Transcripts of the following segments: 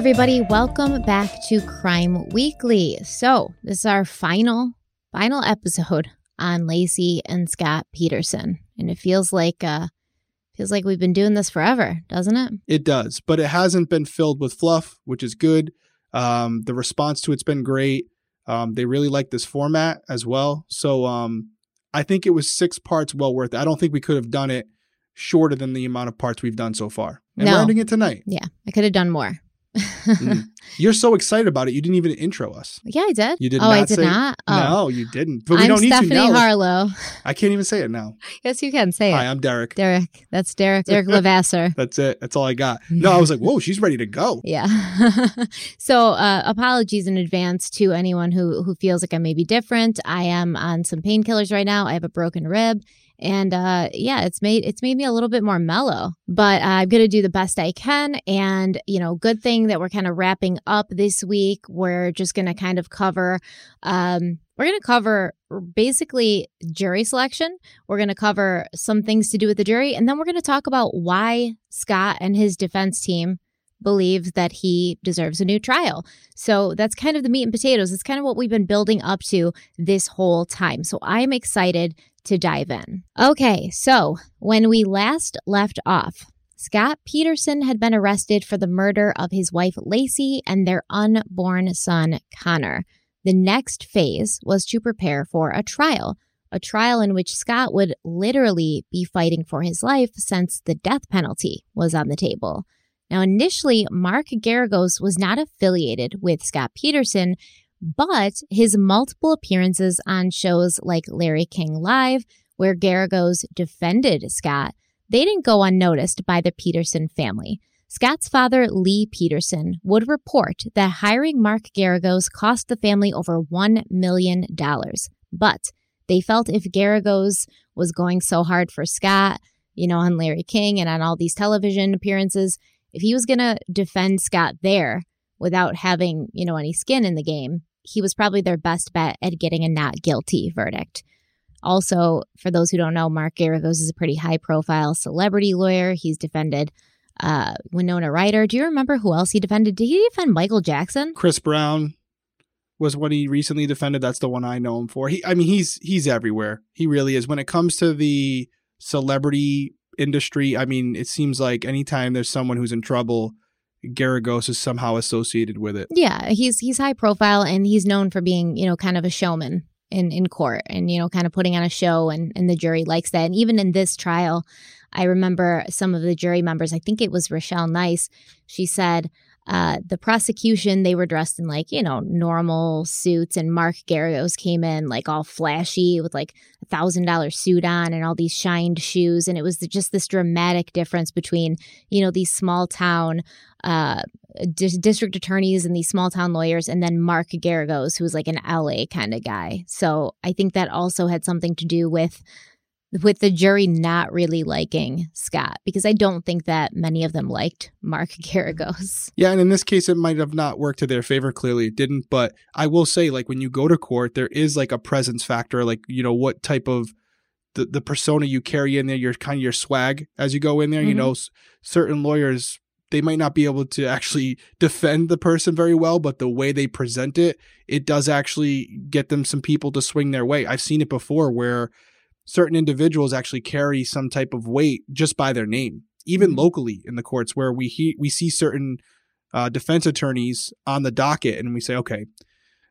everybody. Welcome back to Crime Weekly. So, this is our final, final episode on Laci and Scott Peterson, and it feels like uh, feels like we've been doing this forever, doesn't it? It does, but it hasn't been filled with fluff, which is good. Um, the response to it's been great. Um, they really like this format as well. So um, I think it was six parts well worth it. I don't think we could have done it shorter than the amount of parts we've done so far. And No. we're ending it tonight. Yeah, I could have done more. Mm. You're so excited about it. You didn't even intro us. Yeah, I did. You did not. oh, not I did say- not. Oh. No, you didn't. But we I'm don't need Stephanie to now. Harlowe. I can't even say it now. Yes, you can say Hi, it. I'm Derek. Derek. That's Derek. Derek Levasseur. That's it. That's all I got. No, I was like, whoa, she's ready to go. Yeah. so uh, apologies in advance to anyone who who feels like I may be different. I am on some painkillers right now. I have a broken rib. And uh, yeah, it's made it's made me a little bit more mellow, but I'm gonna do the best I can. And you know, good thing that we're kind of wrapping up this week. We're just gonna kind of cover, um, we're gonna cover basically jury selection. We're gonna cover some things to do with the jury, and then we're gonna talk about why Scott and his defense team believes that he deserves a new trial. So that's kind of the meat and potatoes. It's kind of what we've been building up to this whole time. So I'm excited to dive in. Okay, so when we last left off, Scott Peterson had been arrested for the murder of his wife Laci and their unborn son Conner. The next phase was to prepare for a trial, a trial in which Scott would literally be fighting for his life since the death penalty was on the table. Now, initially, Mark Geragos was not affiliated with Scott Peterson, but his multiple appearances on shows like Larry King Live, where Geragos defended Scott, they didn't go unnoticed by the Peterson family. Scott's father, Lee Peterson, would report that hiring Mark Geragos cost the family over $1 million. But they felt if Geragos was going so hard for Scott, you know, on Larry King and on all these television appearances, if he was going to defend Scott there without having, you know, any skin in the game, he was probably their best bet at getting a not guilty verdict. Also, for those who don't know, Mark Geragos is a pretty high profile celebrity lawyer. He's defended uh, Winona Ryder. Do you remember who else he defended? Did he defend Michael Jackson? Chris Brown was what he recently defended. That's the one I know him for. He, I mean, he's he's everywhere. He really is. When it comes to the celebrity industry, I mean, it seems like anytime there's someone who's in trouble, Geragos is somehow associated with it. Yeah, he's he's high profile and he's known for being, you know, kind of a showman in in court and you know, kind of putting on a show and and the jury likes that. And even in this trial, I remember some of the jury members, I think it was Rochelle Nice, she said uh, the prosecution, they were dressed in like, you know, normal suits, and Mark Geragos came in like all flashy with like a thousand dollar suit on and all these shined shoes. And it was just this dramatic difference between, you know, these small town uh, dis- district attorneys and these small town lawyers, and then Mark Geragos, who was like an LA kind of guy. So I think that also had something to do with with the jury not really liking Scott because I don't think that many of them liked Mark Geragos. Yeah, and in this case, it might have not worked to their favor. Clearly, it didn't. But I will say, like when you go to court, there is like a presence factor, like you know what type of the the persona you carry in there, your kind of your swag as you go in there. You Mhm. know, s- certain lawyers they might not be able to actually defend the person very well, but the way they present it, it does actually get them some people to swing their way. I've seen it before where certain individuals actually carry some type of weight just by their name, even Mhm. locally in the courts, where we he- we see certain uh, defense attorneys on the docket, and we say, okay,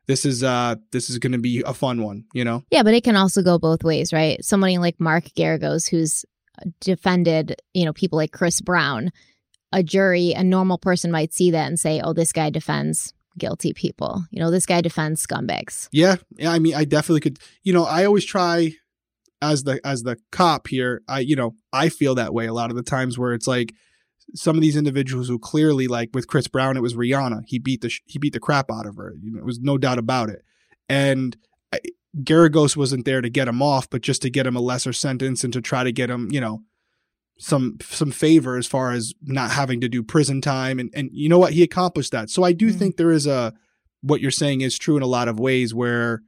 this is uh this is going to be a fun one, you know. Yeah, but it can also go both ways, right? Somebody like Mark Geragos, who's defended, you know, people like Chris Brown, a jury, a normal person might see that and say, "Oh, this guy defends guilty people. You know, this guy defends scumbags." Yeah, yeah. I mean, I definitely could. You know, I always try as the as the cop here. I you know I feel that way a lot of the times where it's like some of these individuals who clearly like with Chris Brown, it was Rihanna. He beat the he beat the crap out of her. You know, it was no doubt about it. And I, Geragos wasn't there to get him off, but just to get him a lesser sentence and to try to get him, you know, some some favor as far as not having to do prison time. And and you know what? He accomplished that. So I do mm-hmm. think there is a what you're saying is true in a lot of ways where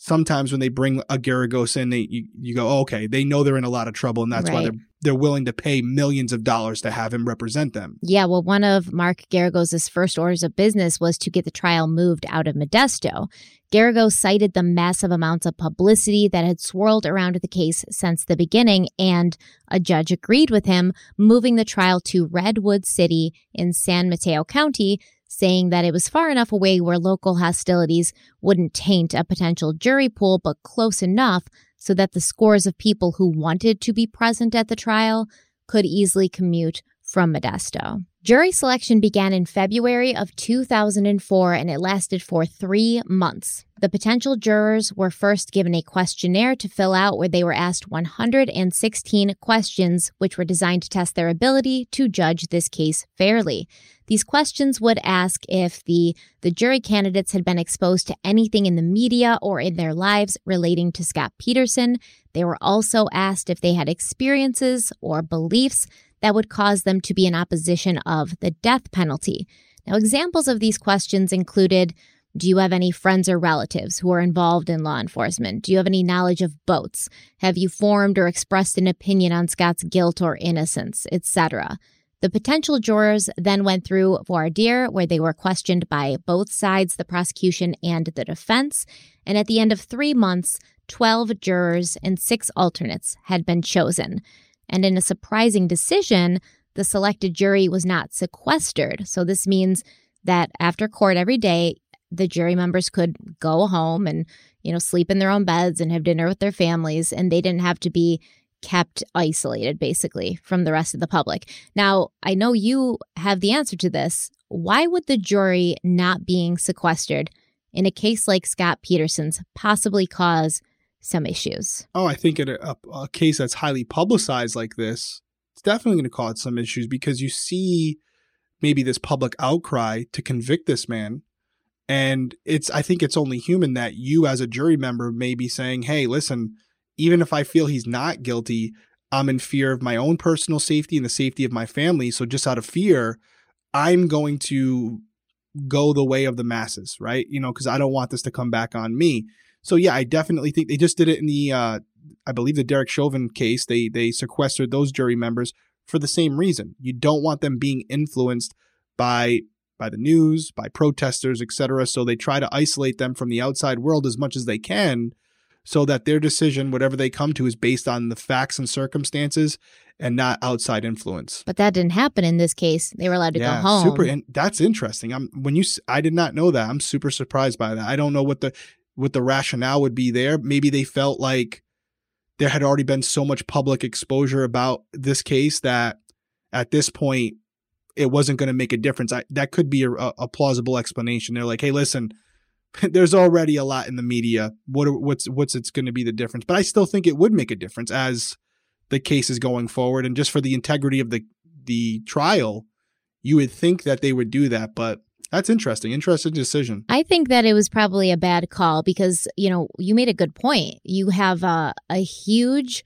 sometimes when they bring a Geragos in, they you, you go, oh, okay, they know they're in a lot of trouble, and that's right. why they're they're willing to pay millions of dollars to have him represent them. Yeah, well, one of Mark Geragos' first orders of business was to get the trial moved out of Modesto. Geragos cited the massive amounts of publicity that had swirled around the case since the beginning, and a judge agreed with him, moving the trial to Redwood City in San Mateo County, saying that it was far enough away where local hostilities wouldn't taint a potential jury pool, but close enough so that the scores of people who wanted to be present at the trial could easily commute from Modesto. Jury selection began in February of 2004 and it lasted for three months. The potential jurors were first given a questionnaire to fill out where they were asked 116 questions, which were designed to test their ability to judge this case fairly. These questions would ask if the, the jury candidates had been exposed to anything in the media or in their lives relating to Scott Peterson. They were also asked if they had experiences or beliefs that would cause them to be in opposition of the death penalty. Now, examples of these questions included do you have any friends or relatives who are involved in law enforcement? Do you have any knowledge of boats? Have you formed or expressed an opinion on Scott's guilt or innocence, etc.? The potential jurors then went through voir dire, where they were questioned by both sides, the prosecution and the defense. And at the end of three months, 12 jurors and six alternates had been chosen. And in a surprising decision, the selected jury was not sequestered. So this means that after court every day, the jury members could go home and, you know, sleep in their own beds and have dinner with their families, and they didn't have to be kept isolated basically from the rest of the public. Now, I know you have the answer to this. Why would the jury not being sequestered in a case like Scott Peterson's possibly cause some issues. Oh, I think in a, a case that's highly publicized like this, it's definitely going to cause some issues because you see maybe this public outcry to convict this man. And it's, I think it's only human that you as a jury member may be saying, hey, listen, even if I feel he's not guilty, I'm in fear of my own personal safety and the safety of my family. So just out of fear, I'm going to go the way of the masses, right? You know, because I don't want this to come back on me. So yeah, I definitely think they just did it in the uh, I believe the Derek Chauvin case. They they sequestered those jury members for the same reason. You don't want them being influenced by by the news, by protesters, etc. So they try to isolate them from the outside world as much as they can so that their decision, whatever they come to, is based on the facts and circumstances and not outside influence. But that didn't happen in this case. They were allowed to yeah, go home. Super, and that's interesting. I'm when you. I did not know that. I'm super surprised by that. I don't know what the what the rationale would be there. Maybe they felt like there had already been so much public exposure about this case that at this point it wasn't going to make a difference. I, that could be a, a, plausible explanation. They're like, hey, listen, there's already a lot in the media. What what's what's it's going to be the difference? But I still think it would make a difference as the case is going forward, and just for the integrity of the the trial, you would think that they would do that, but that's interesting. Interesting decision. I think that it was probably a bad call because, you know, you made a good point. You have a, a huge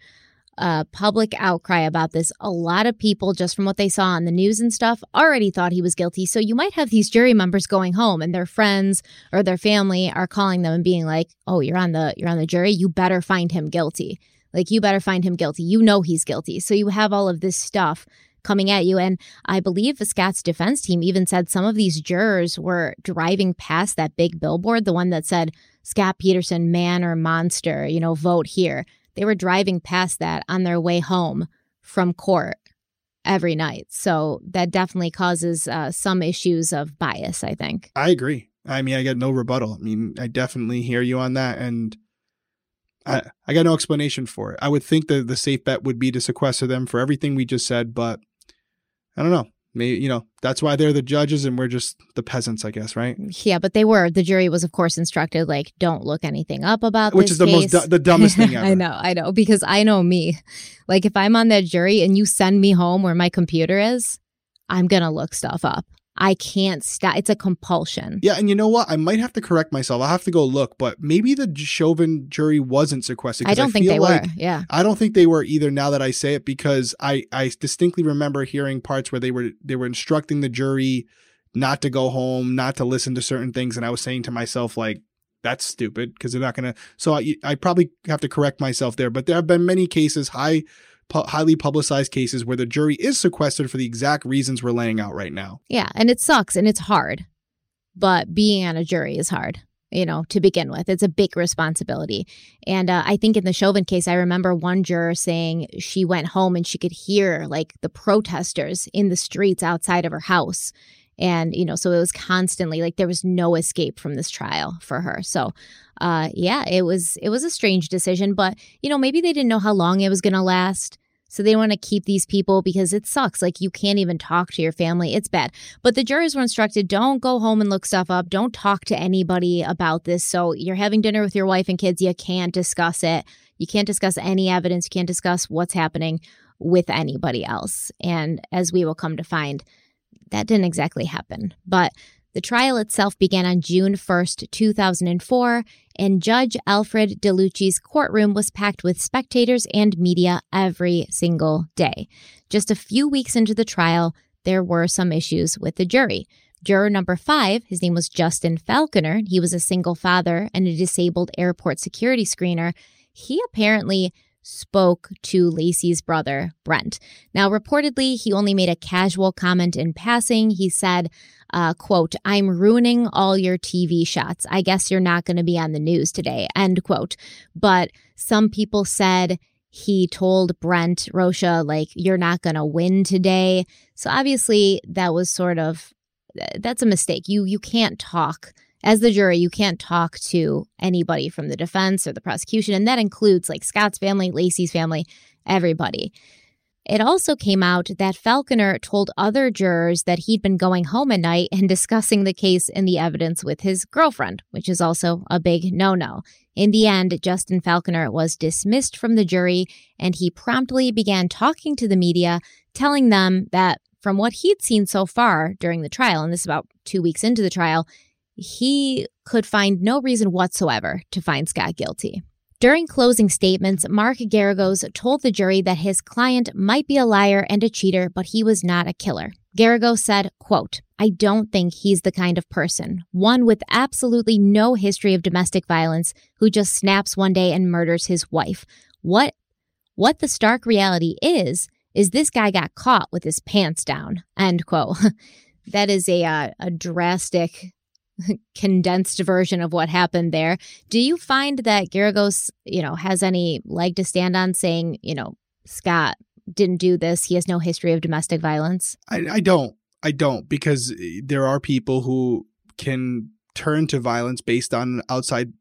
uh, public outcry about this. A lot of people, just from what they saw on the news and stuff, already thought he was guilty. So you might have these jury members going home and their friends or their family are calling them and being like, "Oh, you're on the you're on the jury. You better find him guilty. Like you better find him guilty. You know he's guilty." So you have all of this stuff coming at you. And I believe the Scott's defense team even said some of these jurors were driving past that big billboard, the one that said, Scott Peterson, man or monster, you know, vote here. They were driving past that on their way home from court every night. So that definitely causes uh, some issues of bias, I think. I agree. I mean, I get no rebuttal. I mean, I definitely hear you on that. And I, I got no explanation for it. I would think that the safe bet would be to sequester them for everything we just said, but I don't know. maybe you know that's why they're the judges and we're just the peasants, I guess, right? Yeah, but they were. The jury was, of course, instructed like, don't look anything up about Which is the most case. du- the dumbest thing ever. I know, I know, because I know me. Like, if I'm on that jury and you send me home where my computer is, I'm gonna look stuff up. I can't stop. It's a compulsion. Yeah, and you know what? I might have to correct myself. I'll have to go look, but maybe the Chauvin jury wasn't sequestered. I don't think feel they like- were. Yeah. I don't think they were either. Now that I say it, because I I distinctly remember hearing parts where they were they were instructing the jury not to go home, not to listen to certain things, and I was saying to myself like. That's stupid because they're not going to. So I, I probably have to correct myself there. But there have been many cases, high, pu- highly publicized cases, where the jury is sequestered for the exact reasons we're laying out right now. Yeah, and it sucks and it's hard. But being on a jury is hard, you know, to begin with. It's a big responsibility. And uh, I think in the Chauvin case, I remember one juror saying she went home and she could hear like the protesters in the streets outside of her house. And, you know, so it was constantly like there was no escape from this trial for her. So, uh, yeah, it was it was a strange decision, but you know, maybe they didn't know how long it was going to last. So they want to keep these people because it sucks. Like you can't even talk to your family. It's bad. But the jurors were instructed don't go home and look stuff up. Don't talk to anybody about this. So you're having dinner with your wife and kids. You can't discuss it. You can't discuss any evidence. You can't discuss what's happening with anybody else. And as we will come to find, that didn't exactly happen. But the trial itself began on June 1st, 2004, and Judge Alfred Delucchi's courtroom was packed with spectators and media every single day. Just a few weeks into the trial, there were some issues with the jury. Juror number five, his name was Justin Falconer. He was a single father and a disabled airport security screener. He apparently spoke to Laci's brother, Brent. Now, reportedly, he only made a casual comment in passing. He said, uh, quote, I'm ruining all your TV shots. I guess you're not going to be on the news today, end quote. But some people said he told Brent Rocha, like, you're not going to win today. So obviously, that was sort of, that's a mistake. You, you can't talk as the jury, you can't talk to anybody from the defense or the prosecution. And that includes like Scott's family, Laci's family, everybody. It also came out that Falconer told other jurors that he'd been going home at night and discussing the case and the evidence with his girlfriend, which is also a big no no. In the end, Justin Falconer was dismissed from the jury and he promptly began talking to the media, telling them that from what he'd seen so far during the trial, and this is about two weeks into the trial, he could find no reason whatsoever to find Scott guilty. During closing statements, Mark Geragos told the jury that his client might be a liar and a cheater, but he was not a killer. Geragos said, quote, I don't think he's the kind of person, one with absolutely no history of domestic violence, who just snaps one day and murders his wife. What what the stark reality is, is this guy got caught with his pants down. End quote. that is a uh, a drastic condensed version of what happened there. Do you find that Geragos, you know, has any leg to stand on saying, you know, Scott didn't do this. He has no history of domestic violence. I, I don't. I don't because eh, there are people who can turn to violence based on outside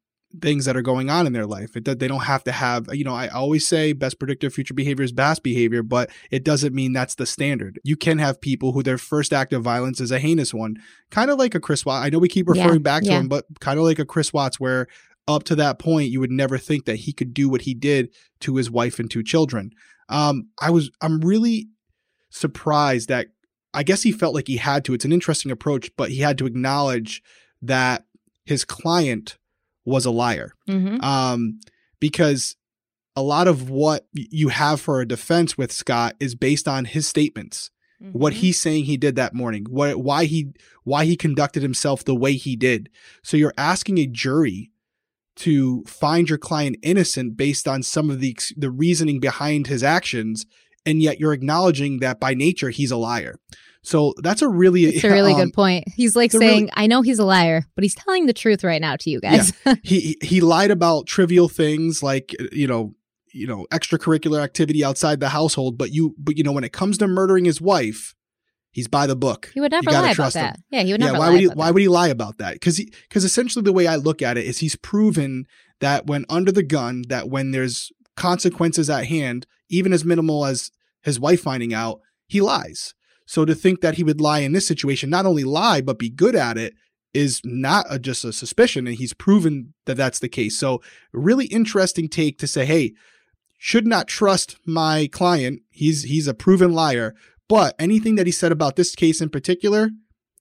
things that are going on in their life. It, they don't have to have, you know, I always say best predictor of future behavior is past behavior, but it doesn't mean that's the standard. You can have people who their first act of violence is a heinous one, kind of like a Chris Watts. I know we keep referring Yeah, back to yeah. him, but kind of like a Chris Watts where up to that point, you would never think that he could do what he did to his wife and two children. Um, I was, I'm really surprised that I guess he felt like he had to. It's an interesting approach, but he had to acknowledge that his client was a liar. Mm-hmm. Um, because a lot of what you have for a defense with Scott is based on his statements, Mm-hmm. what he's saying he did that morning, what why he why he conducted himself the way he did. So you're asking a jury to find your client innocent based on some of the the reasoning behind his actions, and yet you're acknowledging that by nature he's a liar. So that's a really It's a really um, good point. He's like a really- saying, I know he's a liar, but he's telling the truth right now to you guys. Yeah. he he lied about trivial things like you know you know extracurricular activity outside the household but you but you know when it comes to murdering his wife he's by the book he would never lie about him. that. Yeah, he would never yeah why lie would he why that. would he lie about that because because essentially the way i look at it is he's proven that when under the gun that when there's consequences at hand even as minimal as his wife finding out he lies So to think that he would lie in this situation, not only lie, but be good at it, is not a, just a suspicion. And he's proven that that's the case. So, really interesting take to say, hey, should not trust my client. He's he's a proven liar. But anything that he said about this case in particular,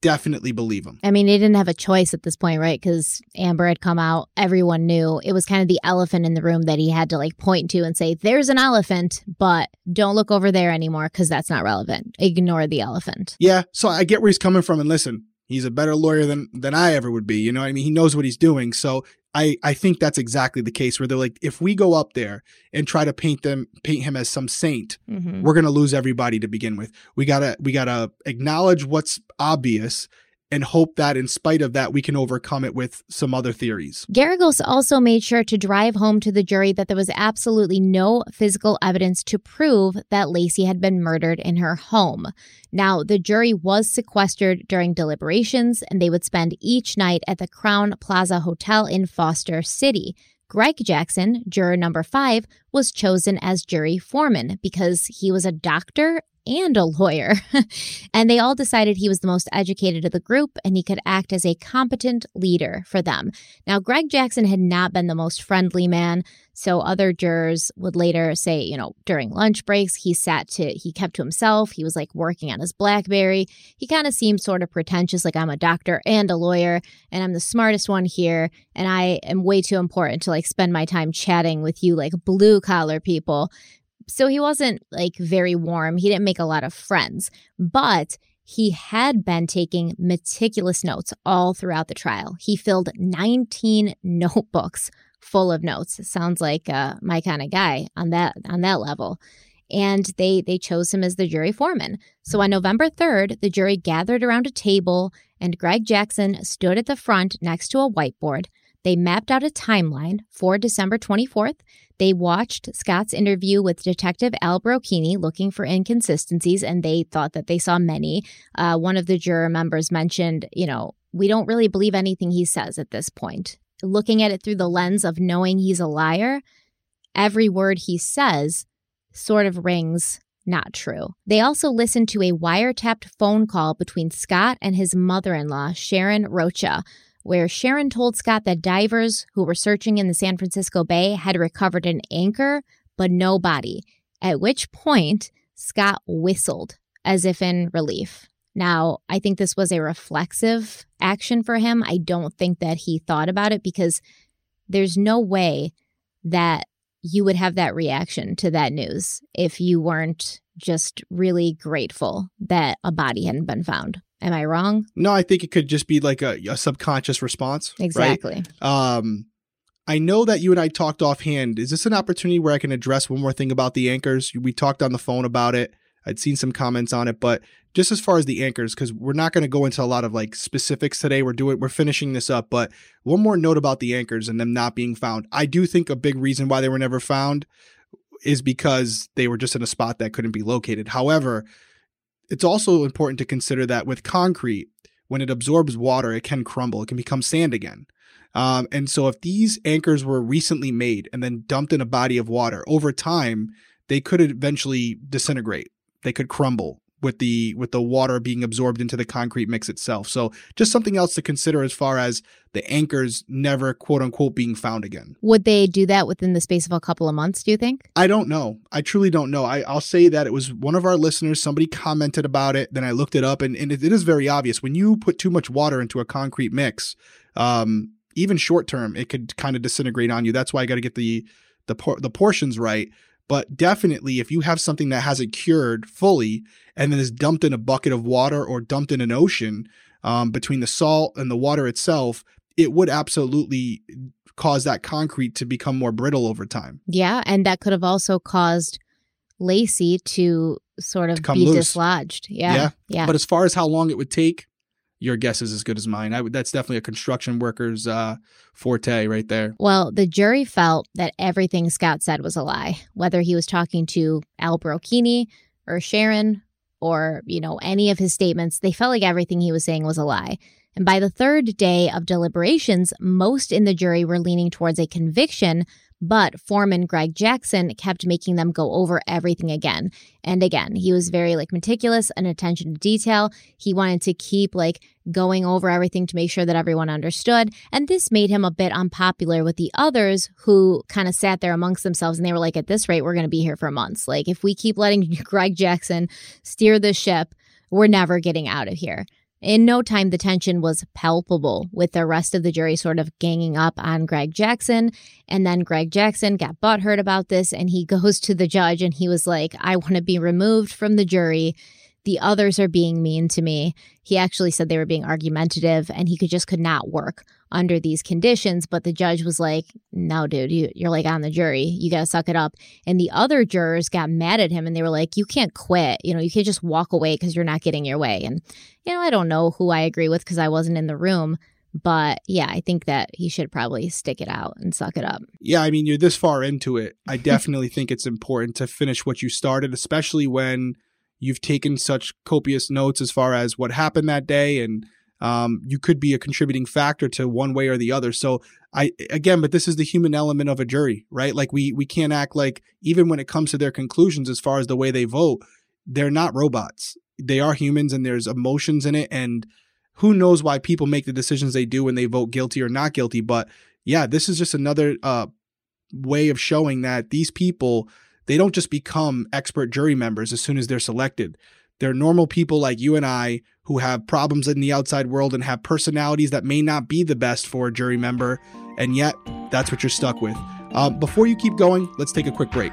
definitely believe him. I mean, he didn't have a choice at this point, right? Because Amber had come out. Everyone knew it was kind of the elephant in the room that he had to like point to and say, there's an elephant, but don't look over there anymore because that's not relevant. Ignore the elephant. Yeah. So I get where he's coming from. And listen, he's a better lawyer than than I ever would be. You know what I mean? He knows what he's doing. So I, I think that's exactly the case where they're like, if we go up there and try to paint them, paint him as some saint, mm-hmm. we're gonna lose everybody to begin with. We gotta we gotta acknowledge what's obvious and hope that in spite of that, we can overcome it with some other theories. Geragos also made sure to drive home to the jury that there was absolutely no physical evidence to prove that Laci had been murdered in her home. Now, the jury was sequestered during deliberations, and they would spend each night at the Crowne Plaza Hotel in Foster City. Greg Jackson, juror number five, was chosen as jury foreman because he was a doctor and a lawyer. and they all decided he was the most educated of the group and he could act as a competent leader for them. Now, Greg Jackson had not been the most friendly man. So other jurors would later say, you know, during lunch breaks, he sat to, he kept to himself. He was like working on his Blackberry. He kind of seemed sort of pretentious, like I'm a doctor and a lawyer and I'm the smartest one here. And I am way too important to like spend my time chatting with you like blue collar people. So he wasn't like very warm. He didn't make a lot of friends, but he had been taking meticulous notes all throughout the trial. He filled 19 notebooks full of notes. Sounds like uh, my kind of guy on that on that level. And they they chose him as the jury foreman. So on November 3rd, the jury gathered around a table and Greg Jackson stood at the front next to a whiteboard. They mapped out a timeline for December 24th they watched Scott's interview with Detective Al Brocchini looking for inconsistencies, and they thought that they saw many. Uh, one of the juror members mentioned, you know, we don't really believe anything he says at this point. Looking at it through the lens of knowing he's a liar, every word he says sort of rings not true. They also listened to a wiretapped phone call between Scott and his mother in law, Sharon Rocha, where Sharon told Scott that divers who were searching in the San Francisco Bay had recovered an anchor, but no body, at which point Scott whistled as if in relief. Now, I think this was a reflexive action for him. I don't think that he thought about it because there's no way that you would have that reaction to that news if you weren't just really grateful that a body hadn't been found. Am I wrong? No, I think it could just be like a, a subconscious response. Exactly. Right? Um, I know that you and I talked offhand. Is this an opportunity where I can address one more thing about the anchors? We talked on the phone about it. I'd seen some comments on it, but just as far as the anchors, because we're not going to go into a lot of like specifics today. We're doing, we're finishing this up, but one more note about the anchors and them not being found. I do think a big reason why they were never found is because they were just in a spot that couldn't be located. However, it's also important to consider that with concrete, when it absorbs water, it can crumble. It can become sand again. Um, and so, if these anchors were recently made and then dumped in a body of water over time, they could eventually disintegrate. They could crumble with the with the water being absorbed into the concrete mix itself. So just something else to consider as far as the anchors never quote unquote being found again. Would they do that within the space of a couple of months, do you think? I don't know. I truly don't know. I, will say that it was one of our listeners, somebody commented about it, then I looked it up and, and it, it is very obvious. When you put too much water into a concrete mix, um, even short term, it could kind of disintegrate on you. That's why I got to get the the por- the portions right. But definitely, if you have something that hasn't cured fully and then is dumped in a bucket of water or dumped in an ocean um, between the salt and the water itself, it would absolutely cause that concrete to become more brittle over time. Yeah. And that could have also caused Laci to sort of be loose. dislodged. Yeah, yeah. Yeah. But as far as how long it would take, your guess is as good as mine. I that's definitely a construction worker's uh, forte right there. Well, the jury felt that everything Scott said was a lie, whether he was talking to Al Brocchini or Sharon or, you know, any of his statements. They felt like everything he was saying was a lie. And by the third day of deliberations, most in the jury were leaning towards a conviction, But foreman Greg Jackson kept making them go over everything again and again. He was very like meticulous and attention to detail. He wanted to keep like going over everything to make sure that everyone understood. And this made him a bit unpopular with the others who kind of sat there amongst themselves and they were like, at this rate, we're going to be here for months. Like, if we keep letting Greg Jackson steer the ship, we're never getting out of here. In no time, the tension was palpable, with the rest of the jury sort of ganging up on Greg Jackson. And then Greg Jackson got butthurt about this, and he goes to the judge and he was like, I want to be removed from the jury. The others are being mean to me. He actually said they were being argumentative and he could just could not work under these conditions. But the judge was like, no, dude, you, you're like on the jury. You got to suck it up. And the other jurors got mad at him and they were like, you can't quit. You know, you can't just walk away because you're not getting your way. And, you know, I don't know who I agree with because I wasn't in the room. But yeah, I think that he should probably stick it out and suck it up. Yeah, I mean, you're this far into it. I definitely think it's important to finish what you started, especially when you've taken such copious notes as far as what happened that day and um, you could be a contributing factor to one way or the other. So I again, but this is the human element of a jury, right? Like we we can't act like even when it comes to their conclusions as far as the way they vote, they're not robots. They are humans and there's emotions in it and who knows why people make the decisions they do when they vote guilty or not guilty, but yeah, this is just another uh, way of showing that these people they don't just become expert jury members as soon as they're selected. They're normal people like you and I who have problems in the outside world and have personalities that may not be the best for a jury member, and yet that's what you're stuck with. Um, before you keep going, let's take a quick break.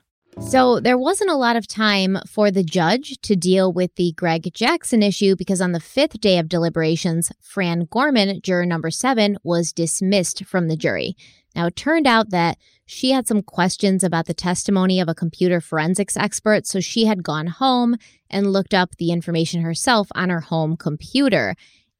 So there wasn't a lot of time for the judge to deal with the Greg Jackson issue because on the fifth day of deliberations, Fran Gorman, juror number seven, was dismissed from the jury. Now, it turned out that she had some questions about the testimony of a computer forensics expert, so she had gone home and looked up the information herself on her home computer.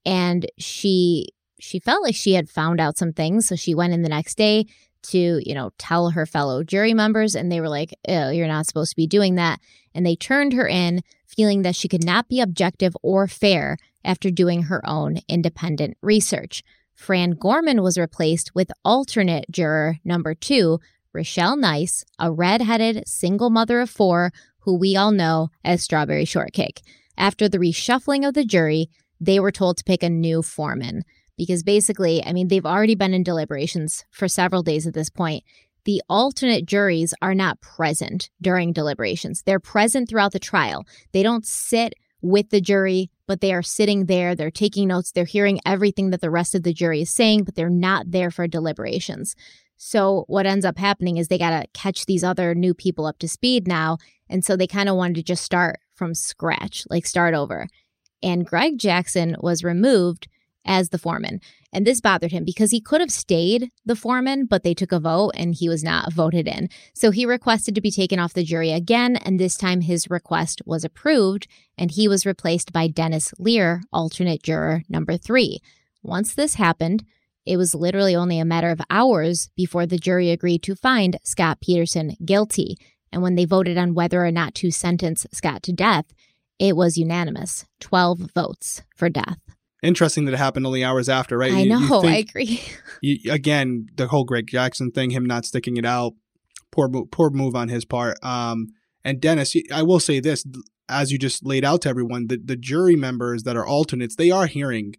And she she felt like she had found out some things, so she went in the next day to, you know, tell her fellow jury members and they were like, "Oh, you're not supposed to be doing that." And they turned her in feeling that she could not be objective or fair after doing her own independent research. Fran Gorman was replaced with alternate juror number two, Rochelle Nice, a redheaded single mother of four who we all know as Strawberry Shortcake. After the reshuffling of the jury, they were told to pick a new foreman because basically, I mean, they've already been in deliberations for several days at this point. The alternate juries are not present during deliberations. They're present throughout the trial. They don't sit with the jury, but they are sitting there. They're taking notes. They're hearing everything that the rest of the jury is saying, but they're not there for deliberations. So, what ends up happening is they got to catch these other new people up to speed now. And so they kind of wanted to just start from scratch, like start over. And Greg Jackson was removed as the foreman. And this bothered him because he could have stayed the foreman, but they took a vote and he was not voted in. So he requested to be taken off the jury again, and this time his request was approved, and he was replaced by Dennis Lear, alternate juror number three. Once this happened, it was literally only a matter of hours before the jury agreed to find Scott Peterson guilty. And when they voted on whether or not to sentence Scott to death, it was unanimous 12 votes for death. Interesting that it happened only hours after, right? I You- know, you think- I agree. you, again, the whole Greg Jackson thing, him not sticking it out, poor poor move on his part. Um, and Dennis, I will say this, as you just laid out to everyone, the, the jury members that are alternates, they are hearing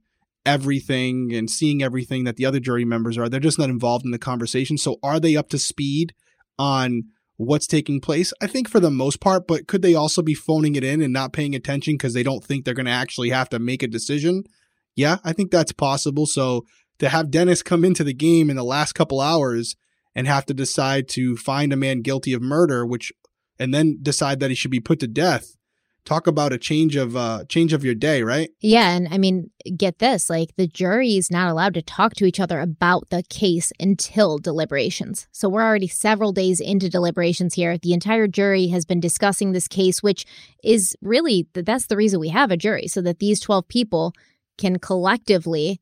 everything and seeing everything that the other jury members are. They're just not involved in the conversation. So are they up to speed on what's taking place? I think for the most part, but could they also be phoning it in and not paying attention because they don't think they're going to actually have to make a decision? Yeah, I think that's possible. So to have Dennis come into the game in the last couple hours and have to decide to find a man guilty of murder, which and then decide that he should be put to death. Talk about a change of uh change of your day, right? Yeah, and I mean, get this, like the jury is not allowed to talk to each other about the case until deliberations. So we're already several days into deliberations here. The entire jury has been discussing this case, which is really that's the reason we have a jury so that these 12 people can collectively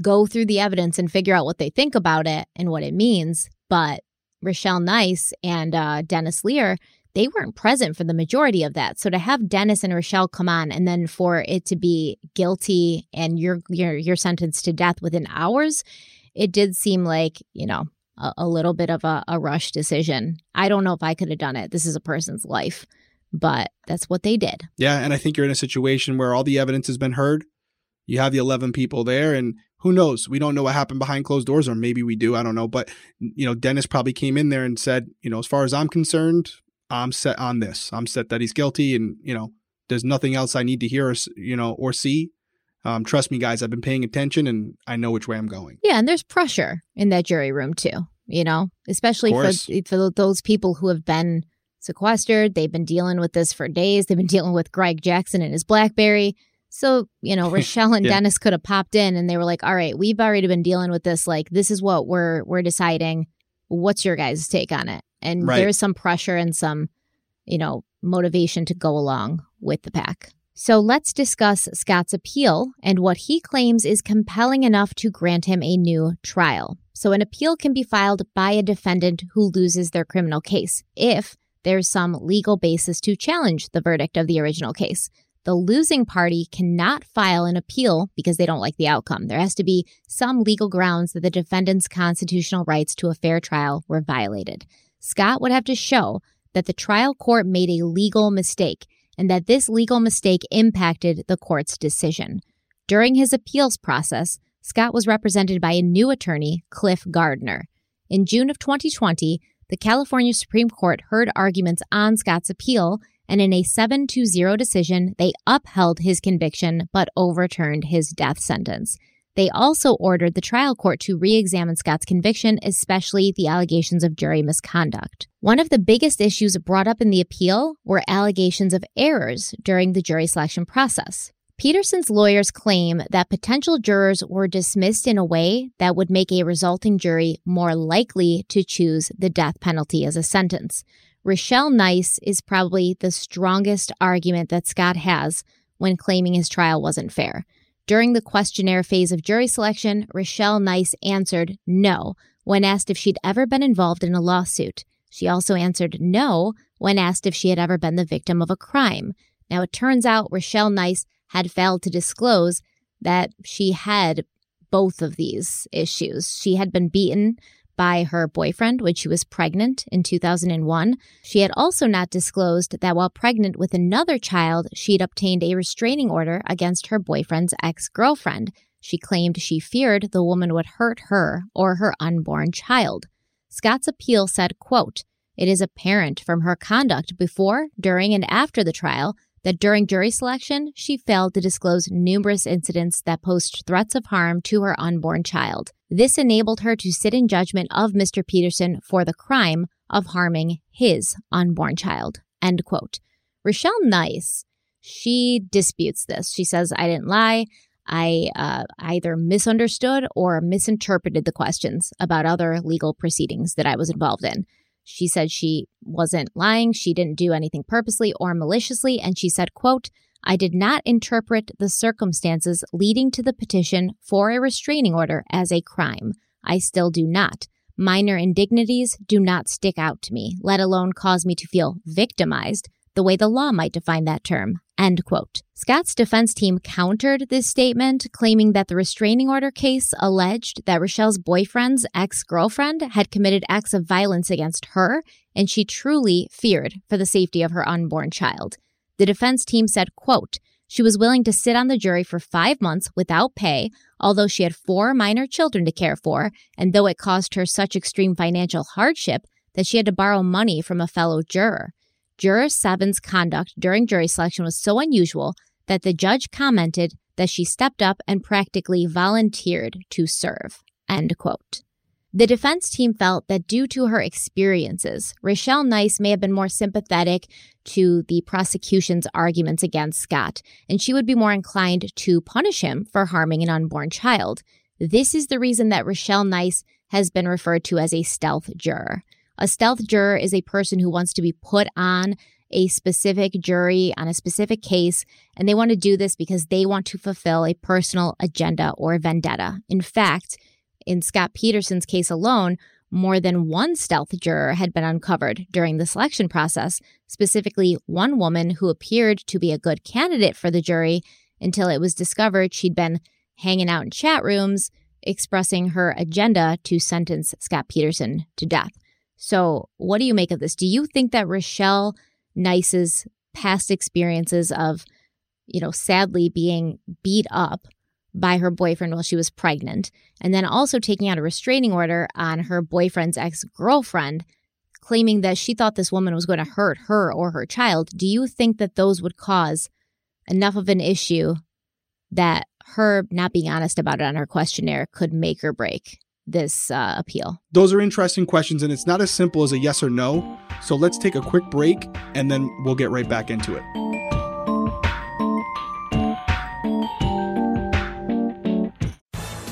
go through the evidence and figure out what they think about it and what it means. But Rochelle Nice and uh, Dennis Lear, they weren't present for the majority of that. So to have Dennis and Rochelle come on and then for it to be guilty and you're you're you're sentenced to death within hours, it did seem like, you know, a, a little bit of a, a rush decision. I don't know if I could have done it. This is a person's life, but that's what they did. Yeah, and I think you're in a situation where all the evidence has been heard. You have the 11 people there and who knows? We don't know what happened behind closed doors or maybe we do, I don't know, but you know, Dennis probably came in there and said, you know, as far as I'm concerned, I'm set on this. I'm set that he's guilty and, you know, there's nothing else I need to hear or, you know, or see. Um, trust me, guys, I've been paying attention and I know which way I'm going. Yeah, and there's pressure in that jury room too, you know, especially for for those people who have been sequestered, they've been dealing with this for days. They've been dealing with Greg Jackson and his BlackBerry. So, you know, Rochelle and Yeah. Dennis could have popped in and they were like, "All right, we've already been dealing with this like this is what we're we're deciding. What's your guys' take on it?" And Right. there's some pressure and some, you know, motivation to go along with the pack. So let's discuss Scott's appeal and what he claims is compelling enough to grant him a new trial. So, an appeal can be filed by a defendant who loses their criminal case if there's some legal basis to challenge the verdict of the original case. The losing party cannot file an appeal because they don't like the outcome. There has to be some legal grounds that the defendant's constitutional rights to a fair trial were violated. Scott would have to show that the trial court made a legal mistake and that this legal mistake impacted the court's decision. During his appeals process, Scott was represented by a new attorney, Cliff Gardner. In June of 2020, the California Supreme Court heard arguments on Scott's appeal, and in a 7 to 0 decision, they upheld his conviction but overturned his death sentence. They also ordered the trial court to re examine Scott's conviction, especially the allegations of jury misconduct. One of the biggest issues brought up in the appeal were allegations of errors during the jury selection process. Peterson's lawyers claim that potential jurors were dismissed in a way that would make a resulting jury more likely to choose the death penalty as a sentence. Rochelle Nice is probably the strongest argument that Scott has when claiming his trial wasn't fair. During the questionnaire phase of jury selection, Rochelle Nice answered no when asked if she'd ever been involved in a lawsuit. She also answered no when asked if she had ever been the victim of a crime. Now, it turns out Rochelle Nice had failed to disclose that she had both of these issues. She had been beaten by her boyfriend when she was pregnant in 2001. She had also not disclosed that while pregnant with another child, she'd obtained a restraining order against her boyfriend's ex girlfriend. She claimed she feared the woman would hurt her or her unborn child. Scott's appeal said, quote, It is apparent from her conduct before, during, and after the trial that during jury selection, she failed to disclose numerous incidents that posed threats of harm to her unborn child. This enabled her to sit in judgment of Mr. Peterson for the crime of harming his unborn child. End quote. Rochelle Nice, she disputes this. She says, I didn't lie. I uh, either misunderstood or misinterpreted the questions about other legal proceedings that I was involved in. She said she wasn't lying, she didn't do anything purposely or maliciously, and she said, quote, I did not interpret the circumstances leading to the petition for a restraining order as a crime. I still do not. Minor indignities do not stick out to me, let alone cause me to feel victimized the way the law might define that term. End quote. Scott's defense team countered this statement, claiming that the restraining order case alleged that Rachelle's boyfriend's ex girlfriend had committed acts of violence against her, and she truly feared for the safety of her unborn child. The defense team said, quote, she was willing to sit on the jury for five months without pay, although she had four minor children to care for, and though it caused her such extreme financial hardship that she had to borrow money from a fellow juror. Juror 7's conduct during jury selection was so unusual that the judge commented that she stepped up and practically volunteered to serve. End quote. The defense team felt that due to her experiences, Rachelle Nice may have been more sympathetic to the prosecution's arguments against Scott, and she would be more inclined to punish him for harming an unborn child. This is the reason that Rachelle Nice has been referred to as a stealth juror. A stealth juror is a person who wants to be put on a specific jury on a specific case, and they want to do this because they want to fulfill a personal agenda or vendetta. In fact, in Scott Peterson's case alone, more than one stealth juror had been uncovered during the selection process, specifically one woman who appeared to be a good candidate for the jury until it was discovered she'd been hanging out in chat rooms expressing her agenda to sentence Scott Peterson to death. So, what do you make of this? Do you think that Rachelle Nice's past experiences of, you know, sadly being beat up by her boyfriend while she was pregnant, and then also taking out a restraining order on her boyfriend's ex girlfriend, claiming that she thought this woman was going to hurt her or her child, do you think that those would cause enough of an issue that her not being honest about it on her questionnaire could make or break this uh, appeal? Those are interesting questions, and it's not as simple as a yes or no. So let's take a quick break and then we'll get right back into it.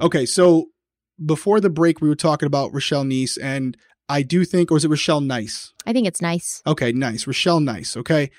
Okay, so before the break, we were talking about Rochelle Nice, and I do think, or is it Rochelle Nice? I think it's nice. Okay, nice. Rochelle Nice. Okay.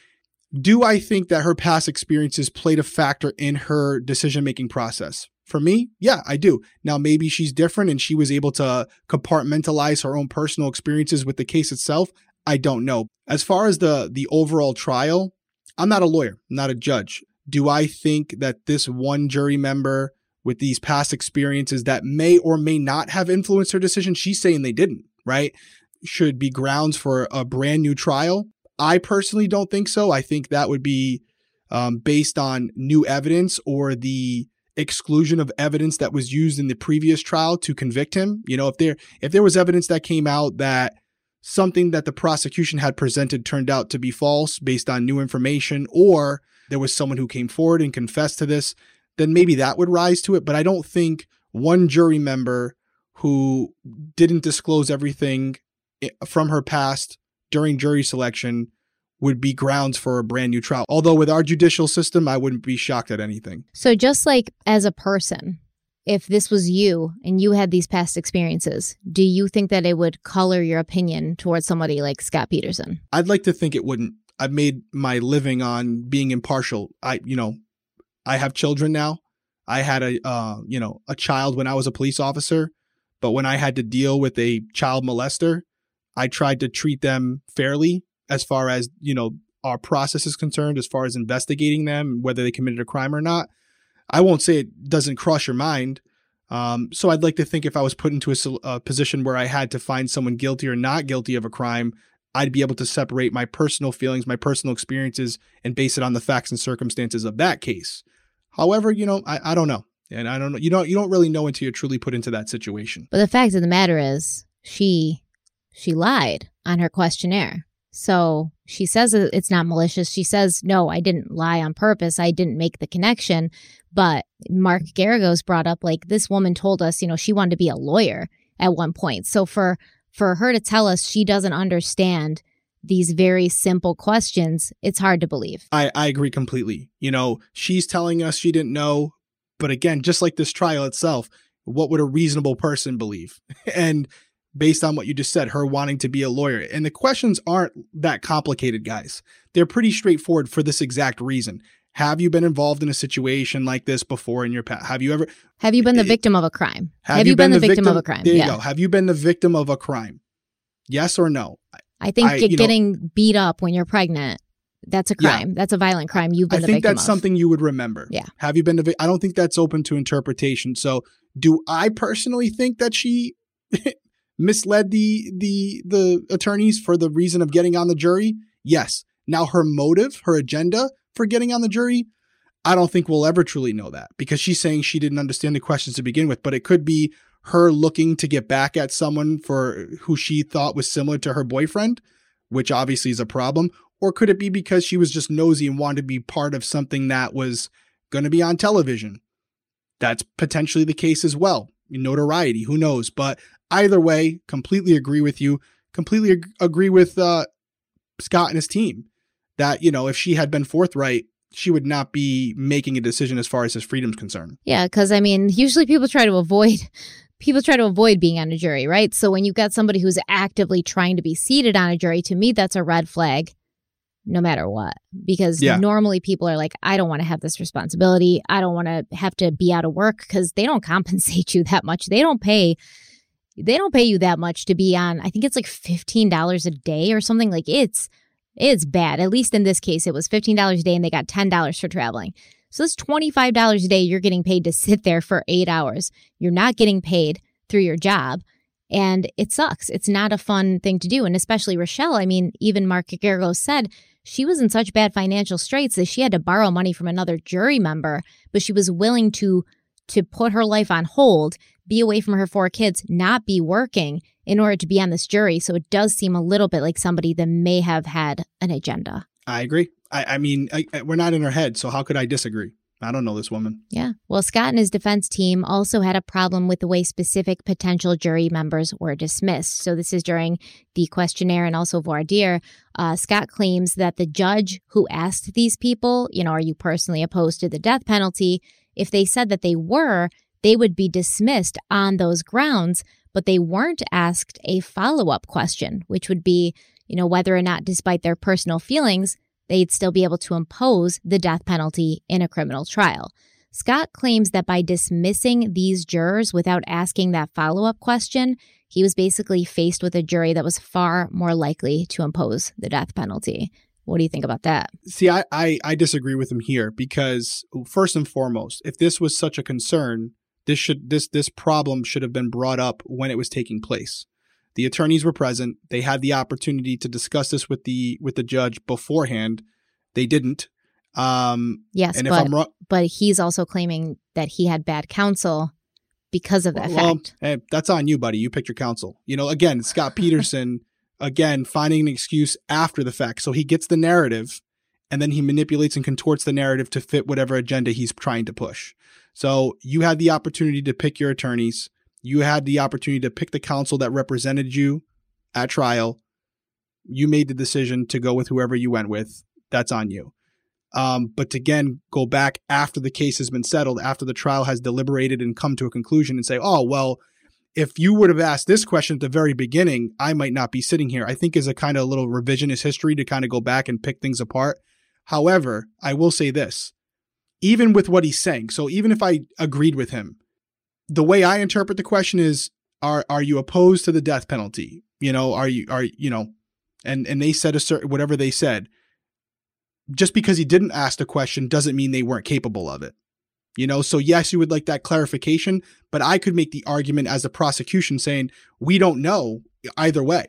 Do I think that her past experiences played a factor in her decision making process? For me, yeah, I do. Now, maybe she's different and she was able to compartmentalize her own personal experiences with the case itself. I don't know. As far as the the overall trial, I'm not a lawyer, not a judge. Do I think that this one jury member with these past experiences that may or may not have influenced her decision, she's saying they didn't, right? Should be grounds for a brand new trial. I personally don't think so. I think that would be um, based on new evidence or the exclusion of evidence that was used in the previous trial to convict him. You know, if there if there was evidence that came out that something that the prosecution had presented turned out to be false based on new information or there was someone who came forward and confessed to this, then maybe that would rise to it. But I don't think one jury member who didn't disclose everything eh, from her past during jury selection would be grounds for a brand new trial. Although with our judicial system, I wouldn't be shocked at anything. So, just like as a person, if this was you and you had these past experiences, do you think that it would color your opinion towards somebody like Scott Peterson? I'd like to think it wouldn't. I've made my living on being impartial. I, you know, I have children now. I had a uh, you know a child when I was a police officer, but when I had to deal with a child molester, I tried to treat them fairly as far as you know our process is concerned, as far as investigating them, whether they committed a crime or not. I won't say it doesn't cross your mind. Um, so I'd like to think if I was put into a, a position where I had to find someone guilty or not guilty of a crime, I'd be able to separate my personal feelings, my personal experiences, and base it on the facts and circumstances of that case. However, you know, I, I don't know. And I don't know. You don't you don't really know until you're truly put into that situation. But the fact of the matter is, she she lied on her questionnaire. So she says it's not malicious. She says, no, I didn't lie on purpose. I didn't make the connection. But Mark Geragos brought up like this woman told us, you know, she wanted to be a lawyer at one point. So for for her to tell us she doesn't understand these very simple questions, it's hard to believe. I, I agree completely. You know, she's telling us she didn't know, but again, just like this trial itself, what would a reasonable person believe? and based on what you just said, her wanting to be a lawyer. And the questions aren't that complicated, guys. They're pretty straightforward for this exact reason. Have you been involved in a situation like this before in your past? Have you ever? Have you been the victim of a crime? Have, have you, been, been, the victim, victim, of a crime? There yeah. you go. Have you been the victim of a crime? Yes or no? I think I, getting know, beat up when you're pregnant. That's a crime. Yeah. That's a violent crime. You've been. I think that's of. something you would remember. Yeah. Have you been the? I don't think that's open to interpretation. So, do I personally think that she misled the the the attorneys for the reason of getting on the jury? Yes. Now her motive, her agenda for getting on the jury, I don't think we'll ever truly know that because she's saying she didn't understand the questions to begin with, but it could be her looking to get back at someone for who she thought was similar to her boyfriend, which obviously is a problem, or could it be because she was just nosy and wanted to be part of something that was going to be on television? That's potentially the case as well. Notoriety, who knows? But either way, completely agree with you. Completely ag- agree with uh, Scott and his team that, you know, if she had been forthright, she would not be making a decision as far as his freedom's concerned. Yeah, because I mean, usually people try to avoid people try to avoid being on a jury, right? So when you've got somebody who's actively trying to be seated on a jury, to me that's a red flag no matter what. Because yeah. normally people are like, I don't want to have this responsibility. I don't want to have to be out of work because they don't compensate you that much. They don't pay they don't pay you that much to be on I think it's like $15 a day or something. Like it's it's bad. At least in this case, it was $15 a day and they got $10 for traveling. So it's $25 a day you're getting paid to sit there for eight hours. You're not getting paid through your job. And it sucks. It's not a fun thing to do. And especially Rochelle, I mean, even Mark Geragos said she was in such bad financial straits that she had to borrow money from another jury member, but she was willing to to put her life on hold, be away from her four kids, not be working in order to be on this jury. So it does seem a little bit like somebody that may have had an agenda. I agree. I, I mean, I, I, we're not in her head, so how could I disagree? I don't know this woman. Yeah. Well, Scott and his defense team also had a problem with the way specific potential jury members were dismissed. So, this is during the questionnaire and also voir dire. Uh, Scott claims that the judge who asked these people, you know, are you personally opposed to the death penalty? If they said that they were, they would be dismissed on those grounds but they weren't asked a follow up question, which would be, you know, whether or not, despite their personal feelings, they'd still be able to impose the death penalty in a criminal trial. Scott claims that by dismissing these jurors without asking that follow up question, he was basically faced with a jury that was far more likely to impose the death penalty. What do you think about that? See, I, I, I disagree with him here because, first and foremost, if this was such a concern, this should this this problem should have been brought up when it was taking place. The attorneys were present. They had the opportunity to discuss this with the with the judge beforehand. They didn't. Um, yes, and if but, wrong, but he's also claiming that he had bad counsel because of that well, fact. Hey, that's on you, buddy. You picked your counsel. You know, again, Scott Peterson, again, finding an excuse after the fact. So he gets the narrative and then he manipulates and contorts the narrative to fit whatever agenda he's trying to push. So you had the opportunity to pick your attorneys. You had the opportunity to pick the counsel that represented you at trial. You made the decision to go with whoever you went with. That's on you. Um, but to again go back after the case has been settled, after the trial has deliberated and come to a conclusion and say, oh, well, if you would have asked this question at the very beginning, I might not be sitting here. I think is a kind of little revisionist history to kind of go back and pick things apart. However, I will say this even with what he's saying. So even if I agreed with him, the way I interpret the question is are are you opposed to the death penalty? You know, are you are you know, and and they said a certain whatever they said. just because he didn't ask the question doesn't mean they weren't capable of it. You know, so yes, you would like that clarification, but I could make the argument as a prosecution saying, we don't know either way.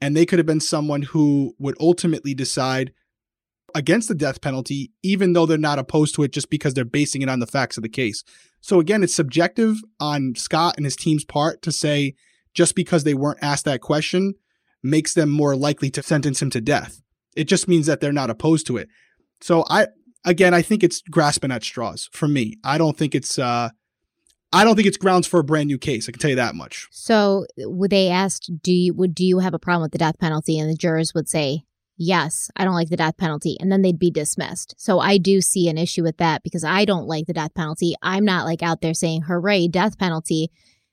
And they could have been someone who would ultimately decide against the death penalty, even though they're not opposed to it just because they're basing it on the facts of the case. So again, it's subjective on Scott and his team's part to say just because they weren't asked that question makes them more likely to sentence him to death. It just means that they're not opposed to it. So I again, I think it's grasping at straws for me. I don't think it's uh I don't think it's grounds for a brand new case. I can tell you that much. So would they asked, do you would do you have a problem with the death penalty? And the jurors would say, Yes, I don't like the death penalty, and then they'd be dismissed. So I do see an issue with that because I don't like the death penalty. I'm not like out there saying, Hooray, death penalty.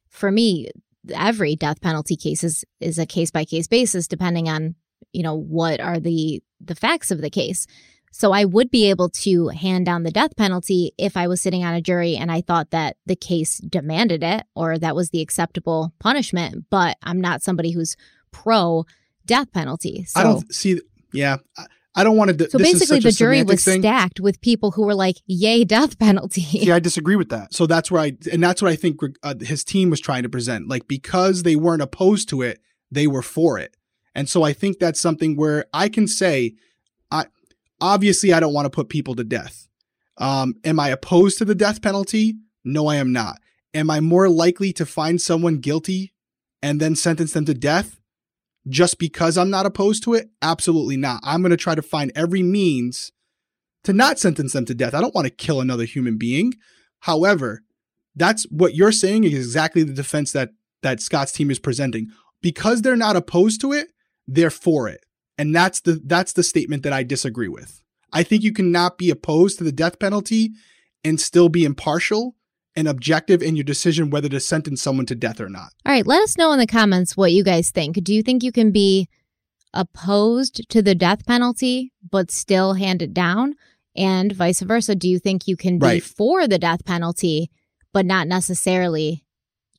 For me, every death penalty case is, is a case by case basis, depending on, you know, what are the the facts of the case. So I would be able to hand down the death penalty if I was sitting on a jury and I thought that the case demanded it or that was the acceptable punishment. But I'm not somebody who's pro death penalty. So, I don't see. Yeah, I don't want to. So basically, the jury was thing. stacked with people who were like, "Yay, death penalty." Yeah, I disagree with that. So that's where I, and that's what I think uh, his team was trying to present. Like because they weren't opposed to it, they were for it. And so I think that's something where I can say I obviously I don't want to put people to death. Um, am I opposed to the death penalty? No, I am not. Am I more likely to find someone guilty and then sentence them to death just because I'm not opposed to it? Absolutely not. I'm going to try to find every means to not sentence them to death. I don't want to kill another human being. However, that's what you're saying is exactly the defense that that Scott's team is presenting. Because they're not opposed to it, they're for it. And that's the that's the statement that I disagree with. I think you cannot be opposed to the death penalty and still be impartial and objective in your decision whether to sentence someone to death or not. All right, let us know in the comments what you guys think. Do you think you can be opposed to the death penalty but still hand it down? And vice versa, do you think you can be right. for the death penalty but not necessarily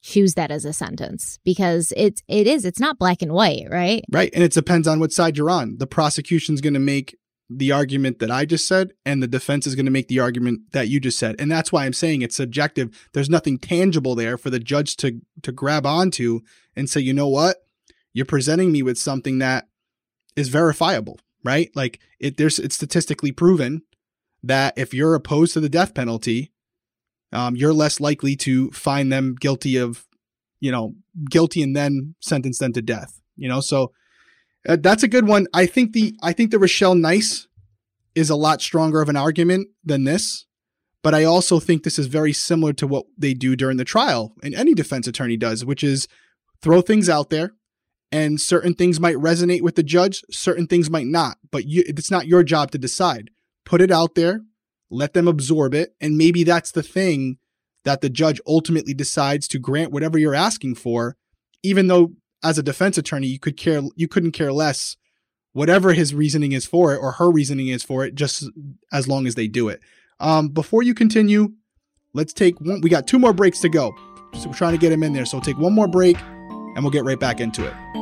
choose that as a sentence because it's it is it's not black and white, right? Right, and it depends on what side you're on. The prosecution's going to make the argument that I just said, and the defense is going to make the argument that you just said, and that's why I'm saying it's subjective. There's nothing tangible there for the judge to to grab onto and say, you know what, you're presenting me with something that is verifiable, right? Like it, there's it's statistically proven that if you're opposed to the death penalty, um, you're less likely to find them guilty of, you know, guilty and then sentence them to death. You know, so uh, that's a good one. I think the I think the Rochelle Nice is a lot stronger of an argument than this, but I also think this is very similar to what they do during the trial, and any defense attorney does, which is throw things out there, and certain things might resonate with the judge, certain things might not. But you, it's not your job to decide. Put it out there, let them absorb it. And maybe that's the thing that the judge ultimately decides to grant whatever you're asking for, even though as a defense attorney, you could care, you couldn't care less whatever his reasoning is for it or her reasoning is for it, just as long as they do it. Um, before you continue, let's take one. We got two more breaks to go. So we're trying to get him in there. So we'll take one more break and we'll get right back into it.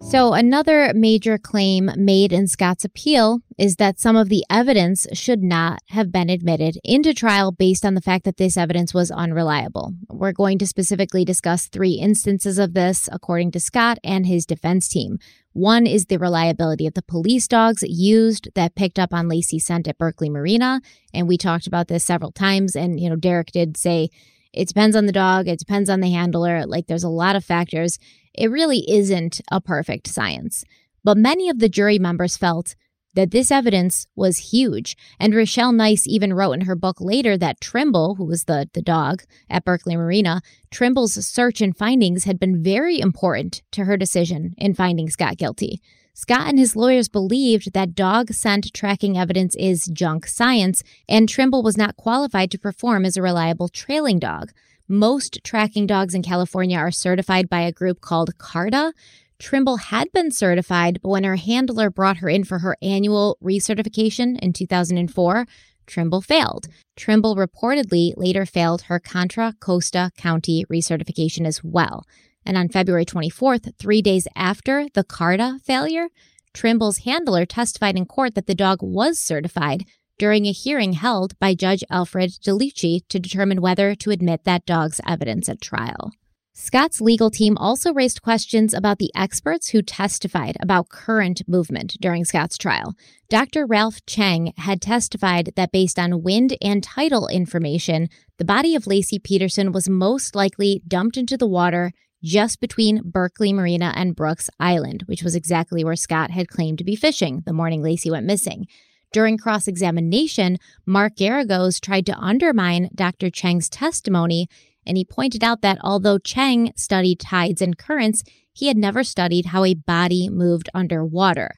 So, another major claim made in Scott's appeal is that some of the evidence should not have been admitted into trial based on the fact that this evidence was unreliable. We're going to specifically discuss three instances of this, according to Scott and his defense team. One is the reliability of the police dogs used that picked up on Laci's scent at Berkeley Marina. And we talked about this several times. And, you know, Derek did say it depends on the dog, it depends on the handler. Like, there's a lot of factors. It really isn't a perfect science. But many of the jury members felt that this evidence was huge. And Rochelle Nice even wrote in her book later that Trimble, who was the, the dog at Berkeley Marina, Trimble's search and findings had been very important to her decision in finding Scott guilty. Scott and his lawyers believed that dog scent tracking evidence is junk science, and Trimble was not qualified to perform as a reliable trailing dog. Most tracking dogs in California are certified by a group called CARDA. Trimble had been certified, but when her handler brought her in for her annual recertification in 2004, Trimble failed. Trimble reportedly later failed her Contra Costa County recertification as well. And on February 24th, three days after the CARDA failure, Trimble's handler testified in court that the dog was certified, during a hearing held by Judge Alfred Delucchi to determine whether to admit that dog's evidence at trial. Scott's legal team also raised questions about the experts who testified about current movement during Scott's trial. Dr. Ralph Cheng had testified that based on wind and tidal information, the body of Laci Peterson was most likely dumped into the water just between Berkeley Marina and Brooks Island, which was exactly where Scott had claimed to be fishing the morning Laci went missing. During cross examination, Mark Geragos tried to undermine Dr. Cheng's testimony, and he pointed out that although Cheng studied tides and currents, he had never studied how a body moved underwater.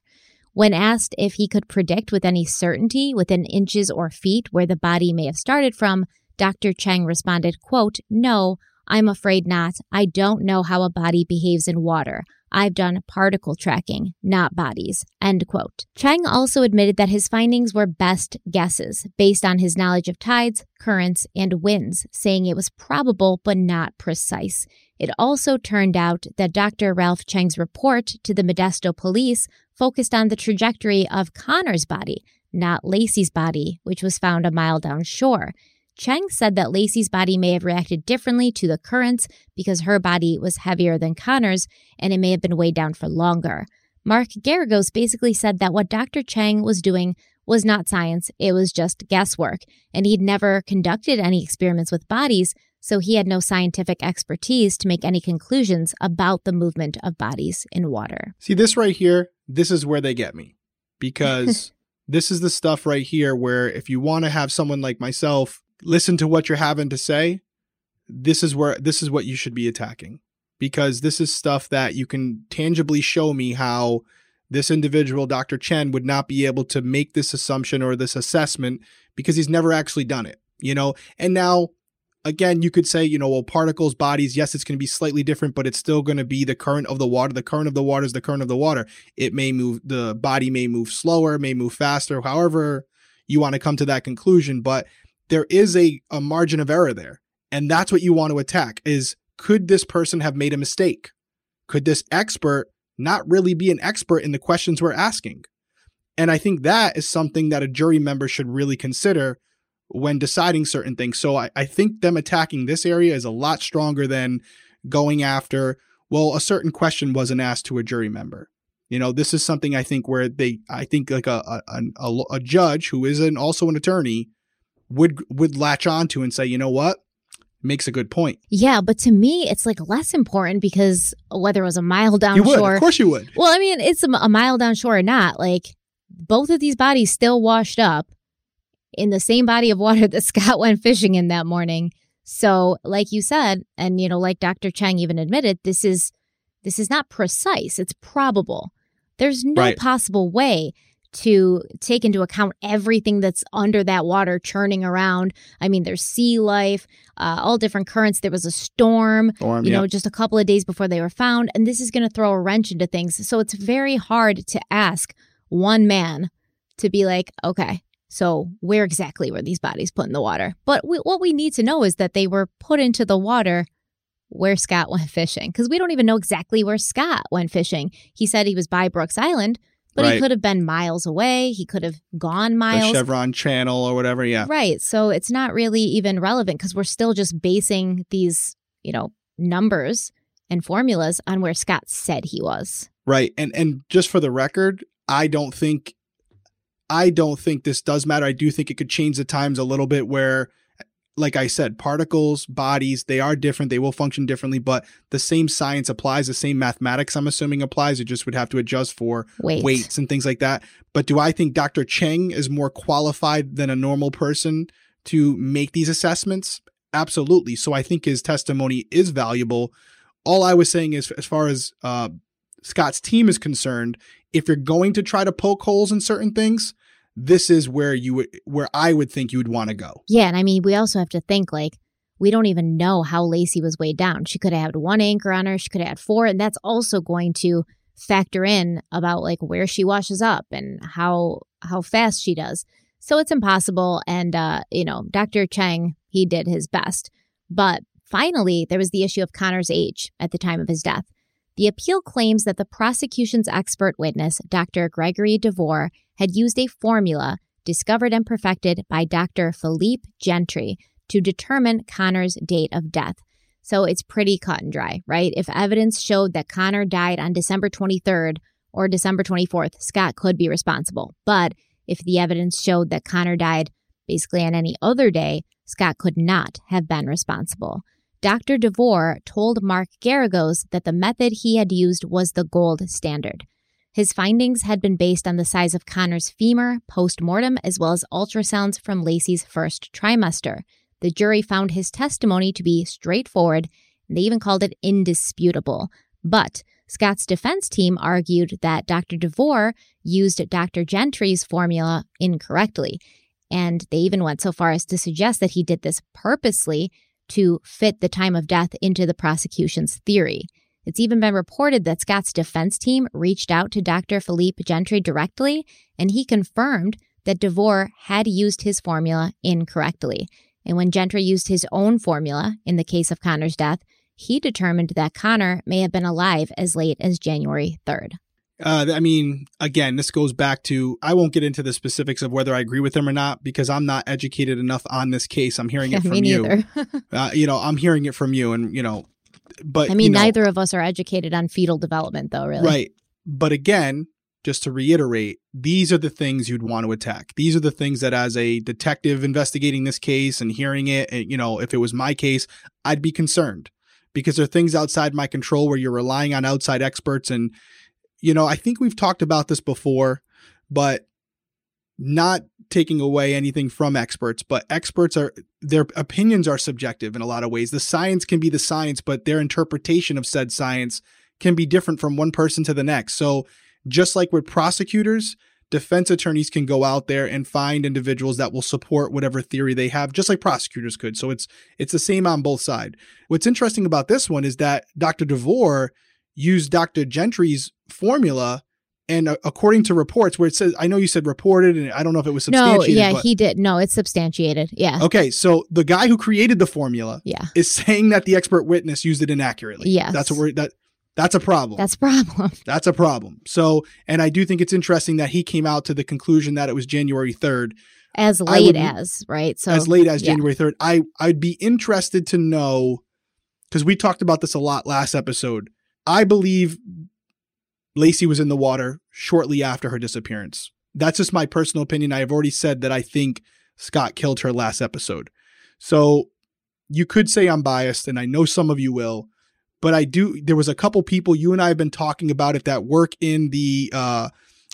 When asked if he could predict with any certainty within inches or feet where the body may have started from, Dr. Cheng responded, quote, No, I'm afraid not. I don't know how a body behaves in water. I've done particle tracking, not bodies. End quote. Cheng also admitted that his findings were best guesses based on his knowledge of tides, currents, and winds, saying it was probable but not precise. It also turned out that Dr. Ralph Cheng's report to the Modesto police focused on the trajectory of Conner's body, not Laci's body, which was found a mile downshore. Cheng said that Laci's body may have reacted differently to the currents because her body was heavier than Conner's and it may have been weighed down for longer. Mark Geragos basically said that what Dr. Cheng was doing was not science, it was just guesswork, and he'd never conducted any experiments with bodies, so he had no scientific expertise to make any conclusions about the movement of bodies in water. See, this right here, this is where they get me because this is the stuff right here where if you want to have someone like myself listen to what you're having to say, this is where this is what you should be attacking because this is stuff that you can tangibly show me how this individual, Dr. Cheng, would not be able to make this assumption or this assessment because he's never actually done it, you know? And now, again, you could say, you know, well, particles, bodies, yes, it's going to be slightly different, but it's still going to be the current of the water. The current of the water is the current of the water. It may move, the body may move slower, may move faster, however you want to come to that conclusion. But there is a, a margin of error there. And that's what you want to attack is could this person have made a mistake? Could this expert not really be an expert in the questions we're asking? And I think that is something that a jury member should really consider when deciding certain things. So I, I think them attacking this area is a lot stronger than going after, well, a certain question wasn't asked to a jury member. You know, this is something I think where they, I think like a a, a, a judge who is an, also an attorney would would latch on to and say, you know what? Makes a good point. Yeah, but to me, it's like less important because whether it was a mile down you would, shore. Of course you would. Well, I mean, it's a, a mile down shore or not. Like both of these bodies still washed up in the same body of water that Scott went fishing in that morning. So, like you said, and you know, like Dr. Cheng even admitted, this is this is not precise. It's probable. There's no Right. possible way to take into account everything that's under that water churning around. I mean, there's sea life, uh, all different currents. There was a storm, Storm, you know, just a couple of days before they were found. And this is going to throw a wrench into things. So it's very hard to ask one man to be like, okay, so where exactly were these bodies put in the water? But we, what we need to know is that they were put into the water where Scott went fishing because we don't even know exactly where Scott went fishing. He said he was by Brooks Island, but Right. he could have been miles away. He could have gone miles. The miles. Chevron channel or whatever. Yeah. Right. So it's not really even relevant because we're still just basing these, you know, numbers and formulas on where Scott said he was. Right. And and just for the record, I don't think I don't think this does matter. I do think it could change the times a little bit where like I said, particles, bodies, they are different. They will function differently, but the same science applies, the same mathematics I'm assuming applies. It just would have to adjust for Wait. weights and things like that. But do I think Dr. Cheng is more qualified than a normal person to make these assessments? Absolutely. So I think his testimony is valuable. All I was saying is, as far as uh, Scott's team is concerned, if you're going to try to poke holes in certain things, this is where you would, where I would think you would want to go. Yeah. And I mean, we also have to think like, we don't even know how Laci was weighed down. She could have had one anchor on her, she could have had four. And that's also going to factor in about like where she washes up and how how fast she does. So it's impossible. And uh, you know, Dr. Cheng, he did his best. But finally, there was the issue of Conner's age at the time of his death. The appeal claims that the prosecution's expert witness, Dr. Gregory DeVore, had used a formula discovered and perfected by Dr. Philippe Jeanty to determine Conner's date of death. So it's pretty cut and dry, right? If evidence showed that Conner died on December 23rd or December 24th, Scott could be responsible. But if the evidence showed that Conner died basically on any other day, Scott could not have been responsible. Dr. DeVore told Mark Geragos that the method he had used was the gold standard. His findings had been based on the size of Conner's femur post mortem as well as ultrasounds from Laci's first trimester. The jury found his testimony to be straightforward, and they even called it indisputable. But Scott's defense team argued that Dr. DeVore used Dr. Jeanty's formula incorrectly. And they even went so far as to suggest that he did this purposely to fit the time of death into the prosecution's theory. It's even been reported that Scott's defense team reached out to Dr. Philippe Jeanty directly, and he confirmed that DeVore had used his formula incorrectly. And when Jeanty used his own formula in the case of Conner's death, he determined that Conner may have been alive as late as January 3rd. Uh, I mean, again, this goes back to I won't get into the specifics of whether I agree with him or not because I'm not educated enough on this case. I'm hearing it Yeah, from you. neither. Uh, you know, I'm hearing it from you, and you know, but I mean, you know, neither of us are educated on fetal development, though, really. Right. But again, just to reiterate, these are the things you'd want to attack. These are the things that, as a detective investigating this case and hearing it, eh, you know, if it was my case, I'd be concerned because there are things outside my control where you're relying on outside experts. And, you know, I think we've talked about this before, but not taking away anything from experts, but experts are their opinions are subjective in a lot of ways. The science can be the science, but their interpretation of said science can be different from one person to the next. So, just like with prosecutors, defense attorneys can go out there and find individuals that will support whatever theory they have, just like prosecutors could. So it's it's the same on both sides. What's interesting about this one is that Dr. DeVore used Dr. Jeanty's formula. And uh, according to reports, where it says, I know you said reported, and I don't know if it was No, substantiated. yeah, but, he did. No, it's substantiated. Yeah. Okay, so the guy who created the formula Yeah. is saying that the expert witness used it inaccurately. yeah that's what we're that that's a problem. That's a problem. That's a problem. So, and I do think it's interesting that he came out to the conclusion that it was January 3rd, As late would- as, right? So as late as yeah. January 3rd. I I'd be interested to know cuz we talked about this a lot last episode. I believe Laci was in the water shortly after her disappearance. That's just my personal opinion. I have already said that I think Scott killed her last episode. So, you could say I'm biased and I know some of you will, but I do there was a couple people you and I have been talking about it that work in the uh